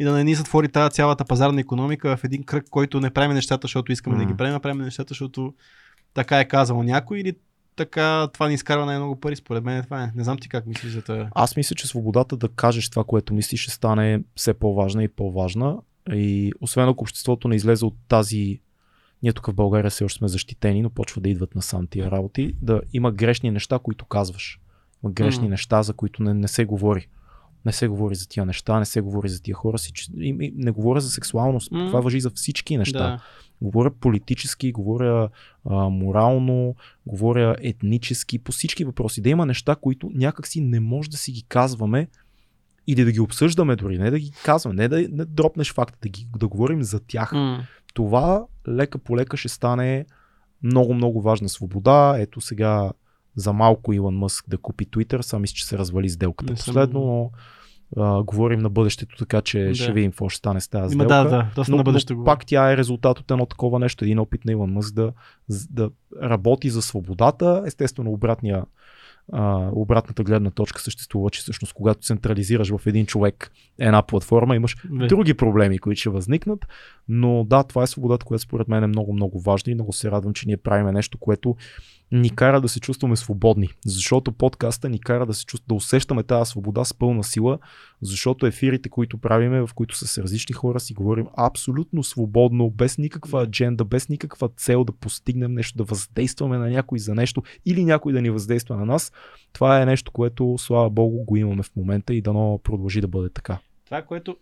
Speaker 1: и да не ни затвори тази цялата пазарна економика в един кръг, който не правим нещата, защото искаме да
Speaker 2: М.
Speaker 1: ги правим, а правим нещата, защото така е казал някой или така това ни изкарва най-много пари. Според мен това е. Не знам ти как мислиш за това.
Speaker 2: Аз мисля, че свободата да кажеш това, което мислиш, ще стане все по-важна и по-важна. И освен ако обществото не излезе от тази. Ние тук в България все още сме защитени, но почва да идват насам тия работи. Да има грешни неща, които казваш. Има грешни
Speaker 1: М.
Speaker 2: неща, за които не, не се говори. Не се говори за тия неща, не се говори за тия хора. Си, и, и, не говоря за сексуалност.
Speaker 1: М.
Speaker 2: Това въжи за всички неща.
Speaker 1: Да.
Speaker 2: Говоря политически, говоря а, морално, говоря етнически, по всички въпроси. Да има неща, които някакси не може да си ги казваме или да ги обсъждаме дори, не да ги казваме, не да не дропнеш факта, да, ги, да говорим за тях.
Speaker 1: М.
Speaker 2: Това лека по лека ще стане много, много важна свобода. Ето сега за малко Илон Мъск да купи Twitter, сам мисля, че се развали сделката
Speaker 1: Не
Speaker 2: последно, но а, говорим на бъдещето, така че
Speaker 1: Да.
Speaker 2: ще видим какво ще стане с тази
Speaker 1: Има,
Speaker 2: сделка.
Speaker 1: да, да, доста
Speaker 2: Но,
Speaker 1: на бъдеще
Speaker 2: но пак тя е резултат от едно такова нещо, един опит на Илон Мъск да, да работи за свободата. Естествено, обратния, а, обратната гледна точка съществува, че всъщност когато централизираш в един човек една платформа, имаш
Speaker 1: Ве.
Speaker 2: други проблеми, които ще възникнат. Но да, това е свободата, която според мен е много, много важна и много се радвам, че ние правим нещо, което ни кара да се чувстваме свободни. Защото подкаста ни кара да се чувстваме, да усещаме тази свобода с пълна сила, защото ефирите, които правиме, в които са с различни хора, си говорим абсолютно свободно, без никаква адженда, без никаква цел да постигнем нещо, да въздействаме на някой за нещо или някой да ни въздейства на нас. Това е нещо, което, слава богу, го имаме в момента и дано продължи да бъде така.
Speaker 1: Това, което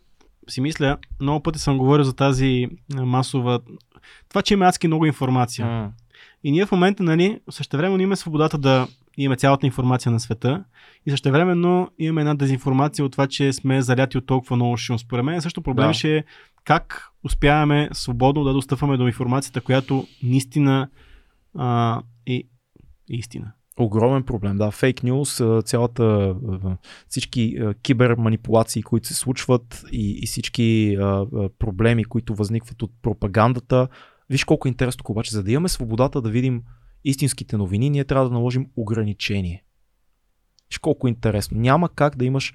Speaker 1: си мисля, много пъти съм говорил за тази а, масова... Това, че има адски много информация. И ние в момента, нали, същевременно имаме свободата да имаме цялата информация на света и същевременно имаме една дезинформация от това, че сме заляти от толкова много шум. Според мен също проблем
Speaker 2: Да.
Speaker 1: ще е как успяваме свободно да достъпваме до информацията, която наистина а, и истина.
Speaker 2: Огромен проблем, да. Фейк нюз, цялата, всички киберманипулации, които се случват и, и всички проблеми, които възникват от пропагандата. Виж колко е интересно, обаче, за да имаме свободата да видим истинските новини, ние трябва да наложим ограничение. Виж колко е интересно. Няма как да имаш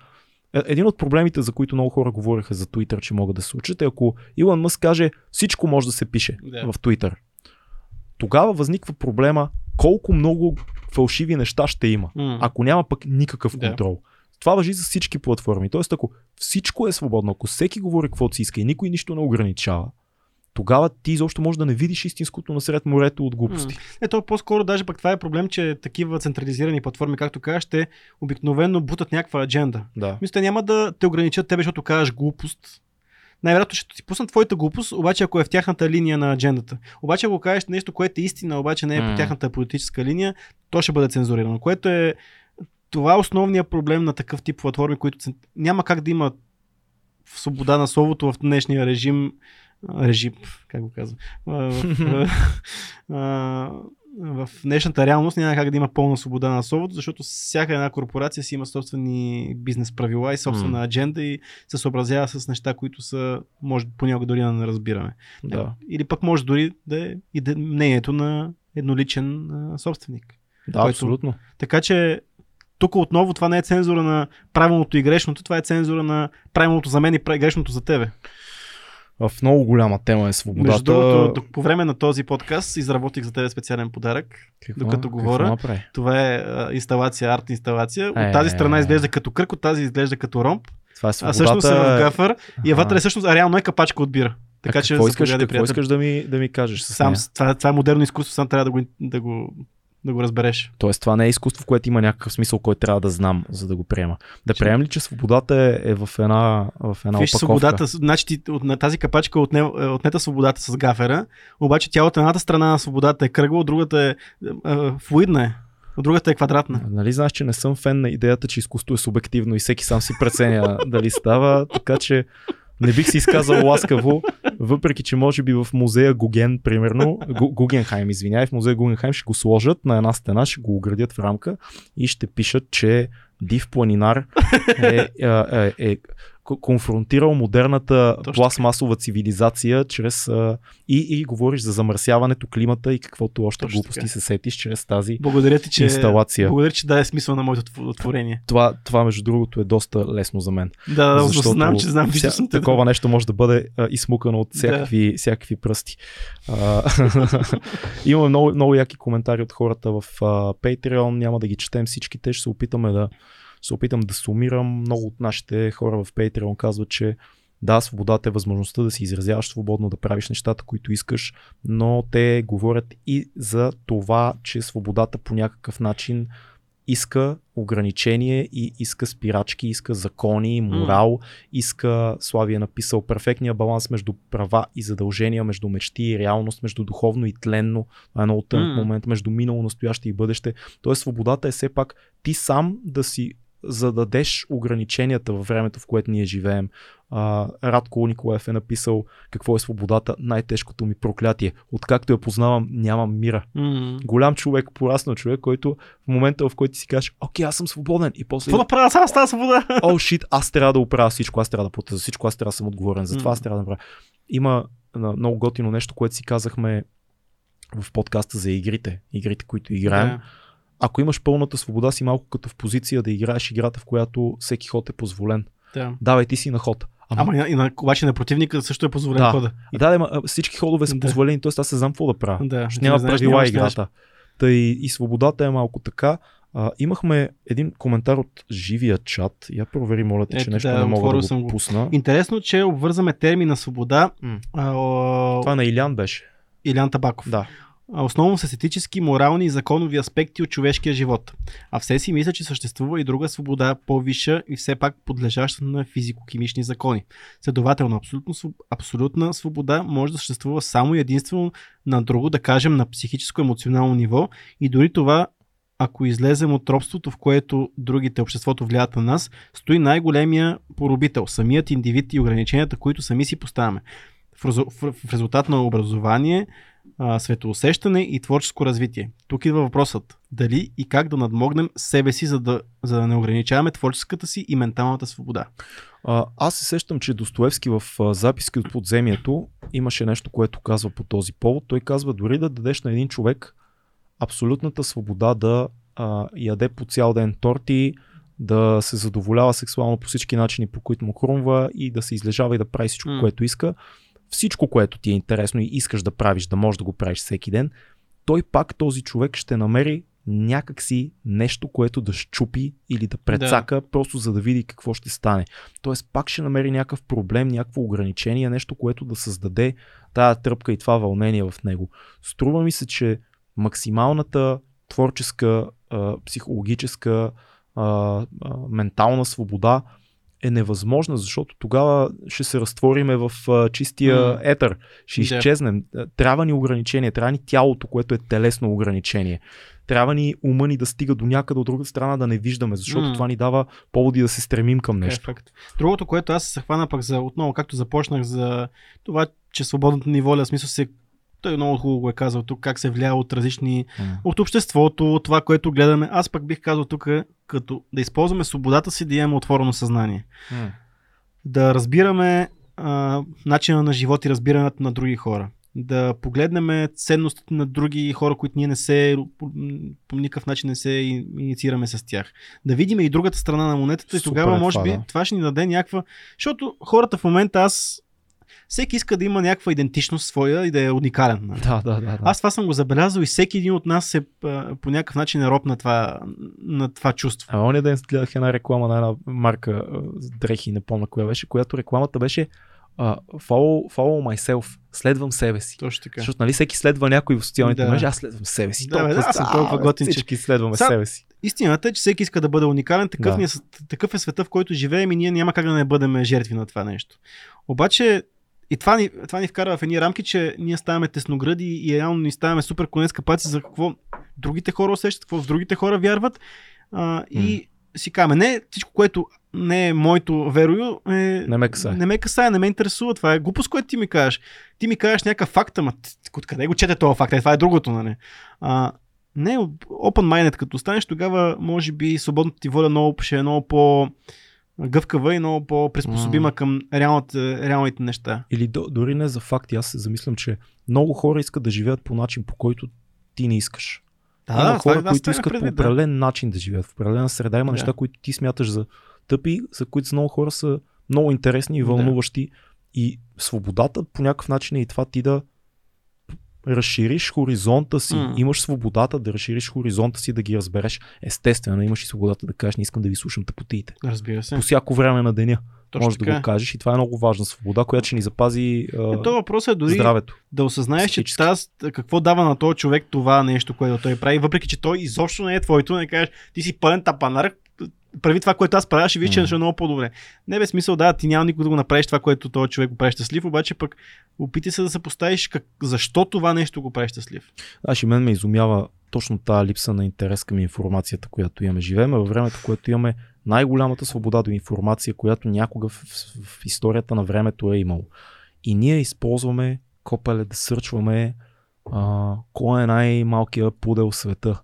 Speaker 2: е, един от проблемите, за които много хора говориха за Twitter, че могат да се случат, е ако Илон Мъск каже всичко може да се пише
Speaker 1: Да.
Speaker 2: в Twitter. Тогава възниква проблема колко много фалшиви неща ще има,
Speaker 1: М.
Speaker 2: ако няма пък никакъв контрол. Това въжи за всички платформи. Тоест, ако всичко е свободно, ако всеки говори каквото си иска и никой нищо не ограничава, тогава ти изобщо можеш да не видиш истинското насред морето от глупости.
Speaker 1: Ето, по-скоро даже пък това е проблем, че такива централизирани платформи, както кажеш, те обикновено бутат някаква адженда.
Speaker 2: Да.
Speaker 1: Мисля, няма да те ограничат тебе, защото кажеш глупост. Най-вероятно ще ти пуснат твоята глупост, обаче ако е в тяхната линия на аджендата. Обаче ако кажеш нещо, което е истина, обаче не е
Speaker 2: М.
Speaker 1: по тяхната политическа линия, то ще бъде цензурирано. Което е това е основният проблем на такъв тип платформи, които няма как да има свобода на словото в днешния режим. Режим, как го казвам. В, в днешната реалност няма как да има пълна свобода на словото, защото всяка една корпорация си има собствени бизнес правила и собствена
Speaker 2: М.
Speaker 1: адженда и се съобразява с неща, които са, може понякога дори да не разбираме.
Speaker 2: Да.
Speaker 1: Или пък може дори да е и да- мнението на едноличен а, собственик.
Speaker 2: Да,
Speaker 1: Който-
Speaker 2: абсолютно.
Speaker 1: Така че тук отново това не е цензура на правилното и грешното, това е цензура на правилното за мен и грешното за тебе.
Speaker 2: В много голяма тема е свободата.
Speaker 1: Между другото, по време на този подкаст изработих за тебе специален подарък.
Speaker 2: Какво?
Speaker 1: докато
Speaker 2: Какво
Speaker 1: говоря,
Speaker 2: направи?
Speaker 1: Това е а, инсталация, арт инсталация. От
Speaker 2: Е.
Speaker 1: тази страна изглежда като кръг, от тази изглежда като ромб,
Speaker 2: Това е
Speaker 1: а
Speaker 2: свободата.
Speaker 1: всъщност е в гафър и
Speaker 2: Аха.
Speaker 1: вътре всъщност а реално е капачка от бира. Така
Speaker 2: а
Speaker 1: че
Speaker 2: какво искаш,
Speaker 1: заповядай,
Speaker 2: какво искаш да ми, да ми кажеш с
Speaker 1: Сам, това, това е модерно изкуство, сам трябва да го, да го, да го разбереш.
Speaker 2: Тоест това не е изкуство, в което има някакъв смисъл, който трябва да знам, за да го приема. Да приемем ли, че свободата е, е в една, в една
Speaker 1: Виж
Speaker 2: опаковка?
Speaker 1: свободата, значи ти, от, на тази капачка отне, е отнета свободата с гафера, обаче тя от едната страна на свободата е кръгла, от другата е, е, е флуидна е, от другата е квадратна.
Speaker 2: Нали знаеш, че не съм фен на идеята, че изкуство е субективно и всеки сам си преценя дали става, така че не бих си изказал ласкаво, въпреки че може би в музея Гуген, примерно, Гу, Гугенхайм, извинявай, в музея Гугенхайм ще го сложат на една стена, ще го оградят в рамка и ще пишат, че Див планинар е, е, е, е конфронтирал модерната
Speaker 1: Точно
Speaker 2: пластмасова цивилизация чрез а, и, и говориш за замърсяването, климата и каквото още
Speaker 1: Точно
Speaker 2: глупости
Speaker 1: така.
Speaker 2: се сетиш чрез тази
Speaker 1: Благодаря ти, че,
Speaker 2: инсталация.
Speaker 1: благодаря, че даде смисъл на моето тв- творение.
Speaker 2: Това, това, между другото, е доста лесно за мен.
Speaker 1: Да, да, защото знам, че знам,
Speaker 2: вся,
Speaker 1: виждал съм
Speaker 2: такова нещо може да бъде а, измукано от
Speaker 1: Да.
Speaker 2: всякакви, всякакви пръсти. А, имаме много, много яки коментари от хората в а, Patreon, няма да ги четем всичките, ще се опитаме да се опитам да сумирам. Много от нашите хора в Patreon казват, че да, свободата е възможността да си изразяваш свободно, да правиш нещата, които искаш, но те говорят и за това, че свободата по някакъв начин иска ограничение и иска спирачки, иска закони, морал, иска, Слави е написал, перфектния баланс между права и задължения, между мечти и реалност, между духовно и тленно, това е много тънък
Speaker 1: М.
Speaker 2: момент, между минало, настояще и бъдеще. Тоест свободата е все пак ти сам да си зададеш ограниченията във времето, в което ние живеем. А, Радко Николаев е написал какво е свободата, най-тежкото ми проклятие. Откакто я познавам, нямам мира.
Speaker 1: М.
Speaker 2: Голям човек, пораснал човек, който в момента, в който си кажеш, окей, аз съм свободен, и после
Speaker 1: Какво да правя сега с тази свобода?
Speaker 2: о, шит, аз трябва да оправя всичко, аз трябва да платя за всичко, аз трябва да съм отговорен, за това аз
Speaker 1: М.
Speaker 2: трябва да направя. Има много готино нещо, което си казахме в подкаста за игрите, игрите, които играем.
Speaker 1: Да.
Speaker 2: Ако имаш пълната свобода, си малко като в позиция да играеш играта, в която всеки ход е позволен.
Speaker 1: Да.
Speaker 2: Давай ти си на ход.
Speaker 1: Ама на, и на, обаче на противника също е позволен
Speaker 2: Да.
Speaker 1: хода.
Speaker 2: И да, да, всички ходове са
Speaker 1: Да.
Speaker 2: позволени, т.е. аз не знам какво да правя.
Speaker 1: Да.
Speaker 2: Ще няма правила играта. Та и, и свободата е малко така. А, имахме един коментар от живия чат. Я провери, моля те, че
Speaker 1: Ето,
Speaker 2: нещо
Speaker 1: да,
Speaker 2: не мога да го
Speaker 1: го.
Speaker 2: пусна.
Speaker 1: Интересно, че обвързаме термина свобода
Speaker 2: М.
Speaker 1: а, о,
Speaker 2: Това на Илян беше.
Speaker 1: Илян Табаков.
Speaker 2: Да.
Speaker 1: Основно с етически, морални и законови аспекти от човешкия живот. А все си мисля, че съществува и друга свобода, по-висша и все пак подлежаща на физико-химични закони. Следователно, абсолютно, абсолютна свобода може да съществува само и единствено на друго, да кажем на психическо-емоционално ниво и дори това ако излезем от робството, в което другите обществото влияят на нас, стои най-големия поробител, самият индивид и ограниченията, които сами си поставяме. В резултат на образование, а, светоусещане и творческо развитие. Тук идва въпросът. Дали и как да надмогнем себе си, за да, за да не ограничаваме творческата си и менталната свобода?
Speaker 2: А, аз се сещам, че Достоевски в а, записки от подземието имаше нещо, което казва по този повод. Той казва дори да дадеш на един човек абсолютната свобода да а, яде по цял ден торти, да се задоволява сексуално по всички начини, по които му хрумва и да се излежава и да прави всичко, mm. което иска. Всичко, което ти е интересно и искаш да правиш, да можеш да го правиш всеки ден, той пак този човек ще намери някакси нещо, което да щупи или да прецака, да. просто за да види какво ще стане. Тоест пак ще намери някакъв проблем, някакво ограничение, нещо, което да създаде тая тръпка и това вълнение в него. Струва ми се, че максималната творческа, психологическа, ментална свобода е невъзможна, защото тогава ще се разтвориме в а, чистия
Speaker 1: М.
Speaker 2: етър. Ще
Speaker 1: Да.
Speaker 2: изчезнем. Трябва ни ограничение, трябва ни тялото, което е телесно ограничение. Трябва ни ума ни да стига до някъде от друга страна да не виждаме, защото
Speaker 1: М.
Speaker 2: това ни дава поводи да се стремим към
Speaker 1: е
Speaker 2: нещо.
Speaker 1: факт. Другото, което аз се хвана пък за отново, както започнах за това, че свободната ни воля, в смисъл се той много хубаво го е казал тук, как се влияе от различни,
Speaker 2: М.
Speaker 1: от обществото, от това, което гледаме. Аз пък бих казал тук, като да използваме свободата си да имаме отворено съзнание.
Speaker 2: М.
Speaker 1: Да разбираме а, начина на живот и разбирането на други хора. Да погледнем ценностите на други хора, които ние не се по никакъв начин не се и- инициираме с тях. Да видим и другата страна на монетата и
Speaker 2: Супер
Speaker 1: тогава
Speaker 2: е
Speaker 1: може
Speaker 2: това,
Speaker 1: би
Speaker 2: да.
Speaker 1: това ще ни даде някаква... Защото хората в момента аз... Всеки иска да има някаква идентичност своя и да е уникален. нали?
Speaker 2: Да, да, да. да.
Speaker 1: Аз това съм го забелязал и всеки един от нас е по някакъв начин е роб на това, на това чувство.
Speaker 2: А оня ден гледах една реклама на една марка дрехи, не помня коя беше, която рекламата беше а, follow, follow myself, следвам себе си.
Speaker 1: Точно така.
Speaker 2: Защото нали всеки следва някой в социалните
Speaker 1: Да.
Speaker 2: мрежи, аз следвам себе си.
Speaker 1: Да,
Speaker 2: Толкова
Speaker 1: аз съм толкова готин, че-
Speaker 2: Всички следваме
Speaker 1: Са-
Speaker 2: себе си.
Speaker 1: Истината е, че всеки иска да бъде уникален, такъв,
Speaker 2: Да.
Speaker 1: ни е, такъв е света, в който живеем и ние няма как да не бъдем жертви на това нещо. Обаче, и това ни, това ни вкара в едни рамки, че ние ставаме тесногради и реално ни ставаме супер конец капаци за какво другите хора усещат, какво в другите хора вярват. А, и си казваме, не, всичко, което не е моето верою, е,
Speaker 2: Не ме касае.
Speaker 1: не ме касае, не ме интересува. Това е глупост, което ти ми кажеш. Ти ми кажеш някакъв факт, ама откъде го чете този факт? Е, това е другото, нали? А, не, open minded като станеш, тогава може би свободната ти воля много, ще е много по гъвкава и много по-приспособима
Speaker 2: М.
Speaker 1: към реалните, реалните неща.
Speaker 2: Или до, дори не за факти, аз се замислям, че много хора искат да живеят по начин, по който ти не искаш.
Speaker 1: Да,
Speaker 2: има
Speaker 1: да,
Speaker 2: хора,
Speaker 1: аз
Speaker 2: които искат
Speaker 1: предвид,
Speaker 2: по определен начин да живеят, в определена среда. Има
Speaker 1: Да.
Speaker 2: неща, които ти смяташ за тъпи, за които за много хора са много интересни и
Speaker 1: Да.
Speaker 2: вълнуващи. И свободата по някакъв начин е и това ти да разшириш хоризонта си.
Speaker 1: М.
Speaker 2: Имаш свободата да разшириш хоризонта си, да ги разбереш. Естествено, имаш и свободата да кажеш, не искам да ви слушам тъпотиите.
Speaker 1: Да. Разбира се.
Speaker 2: По всяко време на деня
Speaker 1: Точно
Speaker 2: може да
Speaker 1: така.
Speaker 2: го кажеш и това е много важна свобода, която ще ни запази а,
Speaker 1: Е, то въпрос е дори
Speaker 2: здравето.
Speaker 1: да осъзнаеш, че таз, какво дава на този човек това нещо, което той прави, въпреки че той изобщо не е твоето, не кажеш, ти си пълен тапанар, прави това, което аз правя, ще видиш, че ще е много по-добре. Не без смисъл, да, ти няма никога да го направиш това, което този човек го прави щастлив, обаче пък опитай се да се поставиш как, защо това нещо го прави щастлив.
Speaker 2: Аз и мен ме изумява точно тази липса на интерес към информацията, която имаме. Живееме във времето, в което имаме най-голямата свобода до информация, която някога в, в, в историята на времето е имало. И ние използваме копеле да сърчваме а, кой е най-малкият пудел в света.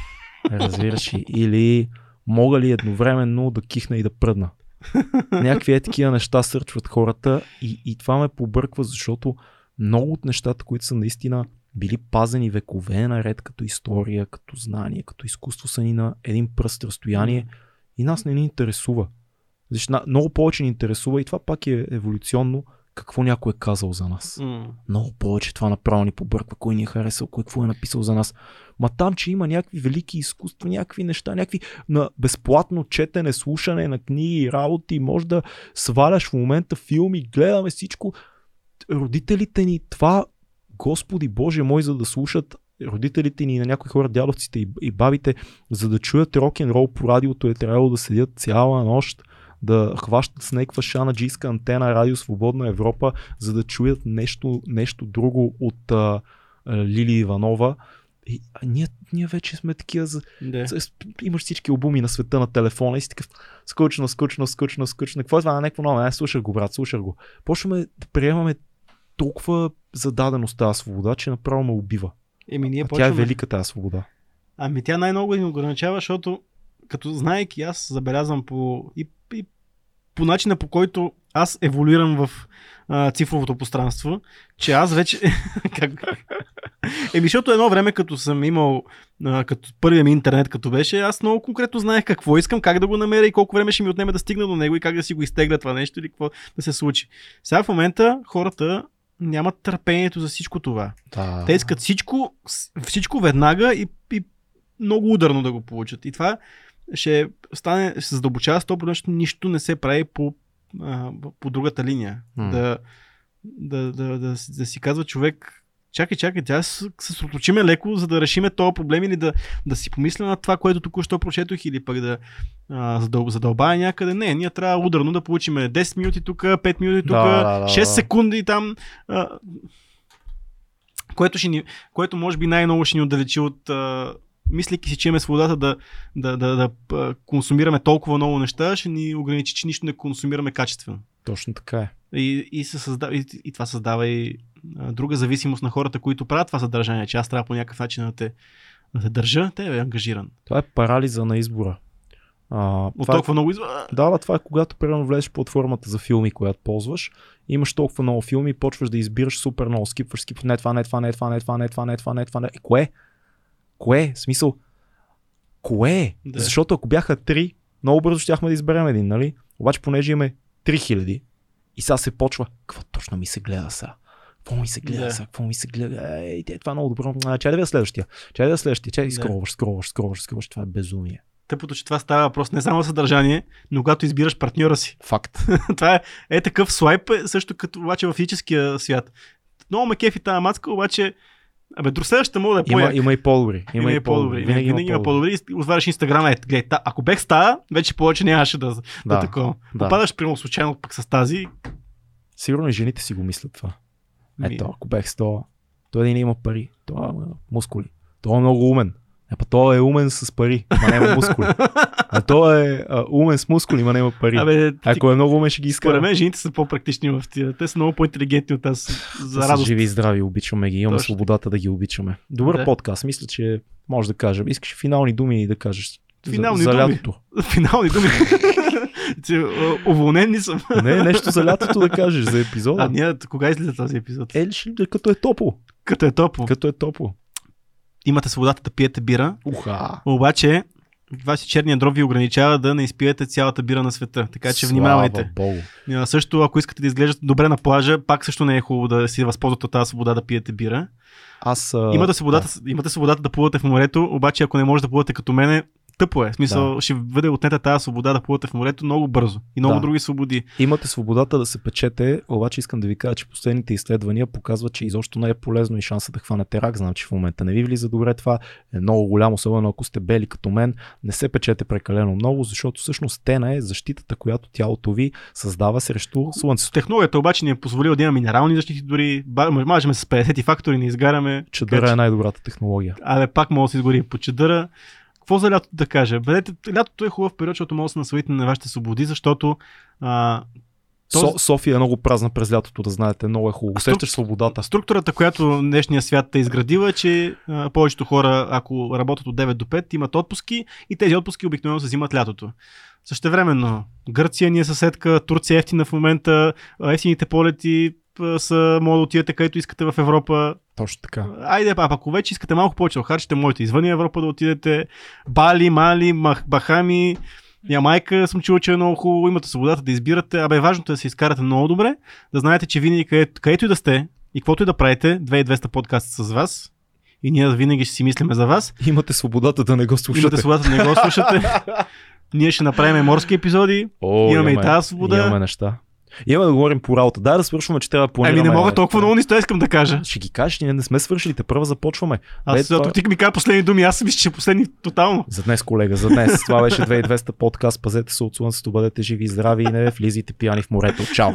Speaker 2: Разбираш ли? Или мога ли едновременно да кихна и да пръдна. Някакви е такива неща сърчват хората и, и това ме побърква, защото много от нещата, които са наистина били пазени векове наред като история, като знание, като изкуство са ни на един пръст разстояние и нас не ни интересува. Защото много повече ни интересува и това пак е еволюционно какво някой е казал за нас.
Speaker 1: М.
Speaker 2: Много повече това направо ни побърква, кой ни е харесал, кой какво е написал за нас. Ма там, че има някакви велики изкуства, някакви неща, някакви на безплатно четене, слушане на книги, работи, може да сваляш в момента филми, гледаме всичко. Родителите ни това, Господи Боже мой, за да слушат родителите ни на някои хора, дядовците и, и бабите, за да чуят рок-н-рол по радиото е трябвало да седят цяла нощ, да хващат с някаква шанаджийска антена Радио Свободна Европа, за да чуят нещо, нещо друго от а, Лили Иванова. И, а ние, ние вече сме такива за... С- Имаш всички албуми на света на телефона и си такъв скучно, скучно, скучно, скучно. Какво е това някакво ново? Не, слушах го, брат, слушах го. Почваме да приемаме толкова зададеност тази свобода, че направо ме убива.
Speaker 1: Еми, ние
Speaker 2: А тя
Speaker 1: почваме.
Speaker 2: е велика тази свобода.
Speaker 1: Ами тя най-много ни ограничава, защото като знаеки аз забелязвам по, и по начина по който аз еволюирам в а, цифровото пространство, че аз вече... как... Еми, защото едно време, като съм имал, а, като първия ми интернет, като беше, аз много конкретно знаех какво искам, как да го намеря и колко време ще ми отнеме да стигна до него и как да си го изтегля това нещо или какво да се случи. Сега в момента хората нямат търпението за всичко това.
Speaker 2: Да.
Speaker 1: Те искат всичко, всичко веднага и, и много ударно да го получат. И това ще стане, ще се задълбочава 100%, защото нищо не се прави по, а, по другата линия.
Speaker 2: М.
Speaker 1: Да, да, да, да, да си казва човек, чакай, чакай, тя се съсредоточиме леко, за да решиме този проблем или да, да си помисля на това, което току-що прочетох или пък да а, задъл, задълбая някъде. Не, ние трябва ударно да получим 10 минути тук, 5 минути тук,
Speaker 2: Да, да, да,
Speaker 1: 6
Speaker 2: да.
Speaker 1: секунди там. А, което, ще ни, което може би най-много ще ни отдалечи от а, мислейки си, че имаме свободата да, да, да, да, консумираме толкова много неща, ще ни ограничи, че нищо не консумираме качествено.
Speaker 2: Точно така е.
Speaker 1: И, и, се създава, и, и това създава и а, друга зависимост на хората, които правят това съдържание, че аз трябва по някакъв начин да те, да те държа, те е ангажиран.
Speaker 2: Това е парализа на избора. А,
Speaker 1: От
Speaker 2: е
Speaker 1: толкова много изва...
Speaker 2: Да, да, това е когато примерно влезеш в платформата за филми, която ползваш, имаш толкова много филми почваш да избираш супер много, скипваш, скипваш, не това, не това, не това, не това, не това, не това, не това, не. Е, кое? Кое? В смисъл, кое?
Speaker 1: Да.
Speaker 2: Защото ако бяха три, много бързо щяхме да изберем един, нали? Обаче понеже имаме 3000 и сега се почва, какво точно ми се гледа сега? Какво ми се гледа
Speaker 1: Да.
Speaker 2: сега? Какво ми се гледа? Ей, те, това е много добро. А, Чай да видя следващия. Чай да видя следващия. Чай,
Speaker 1: Да.
Speaker 2: скроваш, скроваш, скроваш, скроваш. Това е безумие.
Speaker 1: Тъпото, че това става въпрос не само съдържание, но когато избираш партньора си.
Speaker 2: Факт.
Speaker 1: това е, е такъв слайп, е също като обаче в физическия свят. Много ме кефи тази мацка, обаче Абе, друг следващата мога да е
Speaker 2: Има,
Speaker 1: по-як.
Speaker 2: има и по-добри.
Speaker 1: Има, и по-добри. Винаги, винаги има по-добри. Отваряш Инстаграма, е, гледай, та, ако бех с тая, вече повече нямаше да, да,
Speaker 2: Да,
Speaker 1: такова.
Speaker 2: да.
Speaker 1: Попадаш, примерно, случайно пък с тази.
Speaker 2: Сигурно и жените си го мислят това. Ето, ако бех с това, той един има пари, той има мускули. Той е много умен. Е, па той е умен с пари, ма няма мускули. А той е а, умен с мускули, ма няма пари.
Speaker 1: Абе, ти,
Speaker 2: Ако е много умен, ще ги иска.
Speaker 1: според мен жените са по-практични в тия. Те са много по-интелигентни от нас за
Speaker 2: Са
Speaker 1: радост.
Speaker 2: живи и здрави, обичаме ги. Имаме
Speaker 1: Точно.
Speaker 2: свободата да ги обичаме. Добър
Speaker 1: Да.
Speaker 2: подкаст. Мисля, че може да кажем. Искаш финални думи да кажеш.
Speaker 1: Финални
Speaker 2: за, за
Speaker 1: думи?
Speaker 2: лятото.
Speaker 1: Финални думи. Че, Уволнен ли съм?
Speaker 2: Не, нещо за лятото да кажеш за епизода.
Speaker 1: А ние кога излиза този епизод?
Speaker 2: Е, ще, като е топло.
Speaker 1: Като е топло.
Speaker 2: Като е топло.
Speaker 1: Имате свободата да пиете бира,
Speaker 2: Уха.
Speaker 1: обаче си черния дроб ви ограничава да не изпиете цялата бира на света. Така че внимавайте.
Speaker 2: Слава Богу.
Speaker 1: А, също, ако искате да изглеждате добре на плажа, пак също не е хубаво да си възползвате от тази свобода да пиете бира.
Speaker 2: Аз. А...
Speaker 1: Имате свободата, имате свободата да плувате в морето, обаче ако не можете да плувате като мене, тъпо е. В смисъл,
Speaker 2: Да.
Speaker 1: ще бъде отнета тази свобода да плувате в морето много бързо. И много
Speaker 2: Да.
Speaker 1: други свободи.
Speaker 2: Имате свободата да се печете, обаче искам да ви кажа, че последните изследвания показват, че изобщо не е полезно и шанса да хванете рак. Знам, че в момента не ви влиза добре това. Е много голям, особено ако сте бели като мен. Не се печете прекалено много, защото всъщност стена е защитата, която тялото ви създава срещу слънцето.
Speaker 1: Технологията обаче ни е позволила да има минерални защити, дори ба- мажем с 50 фактори, не изгаряме.
Speaker 2: Чадъра е най-добрата технология.
Speaker 1: Абе, пак може да се изгори по чадъра. Какво за лятото да кажа? Бъдете, лятото е хубав период, защото може да се насладите на вашите свободи, защото а, Този-
Speaker 2: Со, София е много празна през лятото, да знаете. Много е хубаво.
Speaker 1: Струк-
Speaker 2: свободата.
Speaker 1: структурата, която днешния свят е изградила, е, че а, повечето хора, ако работят от 9 до 5, имат отпуски и тези отпуски обикновено се взимат лятото. Същевременно, Гърция ни е съседка, Турция е ефтина в момента, ефтините полети са, може да отидете където искате в Европа.
Speaker 2: Точно така.
Speaker 1: Айде, а ако вече искате малко повече да харчите, можете извън Европа да отидете. Бали, Мали, Мах, Бахами, Ямайка съм чул, че е много хубаво. Имате свободата да избирате. Абе, важното е да се изкарате много добре, да знаете, че винаги където, където и да сте и каквото и да правите, 2200 подкаста с вас и ние винаги ще си мислиме за вас.
Speaker 2: Имате свободата да не го слушате.
Speaker 1: Имате свободата да не го слушате. ние ще направим морски епизоди.
Speaker 2: О,
Speaker 1: Имаме и тази свобода.
Speaker 2: Имаме неща. Имаме да говорим по работа. Да, да свършваме, че трябва да планираме.
Speaker 1: Ами не мога толкова много нищо искам да кажа.
Speaker 2: Ще ги кажеш, ние не сме свършили, те първо започваме.
Speaker 1: Аз
Speaker 2: Бе, това...
Speaker 1: тук ми кажа последни думи, аз мисля, че последни тотално.
Speaker 2: За днес, колега, за днес. Това беше 2200 подкаст. Пазете се от слънцето, бъдете живи и здрави и не влизайте пияни в морето. Чао!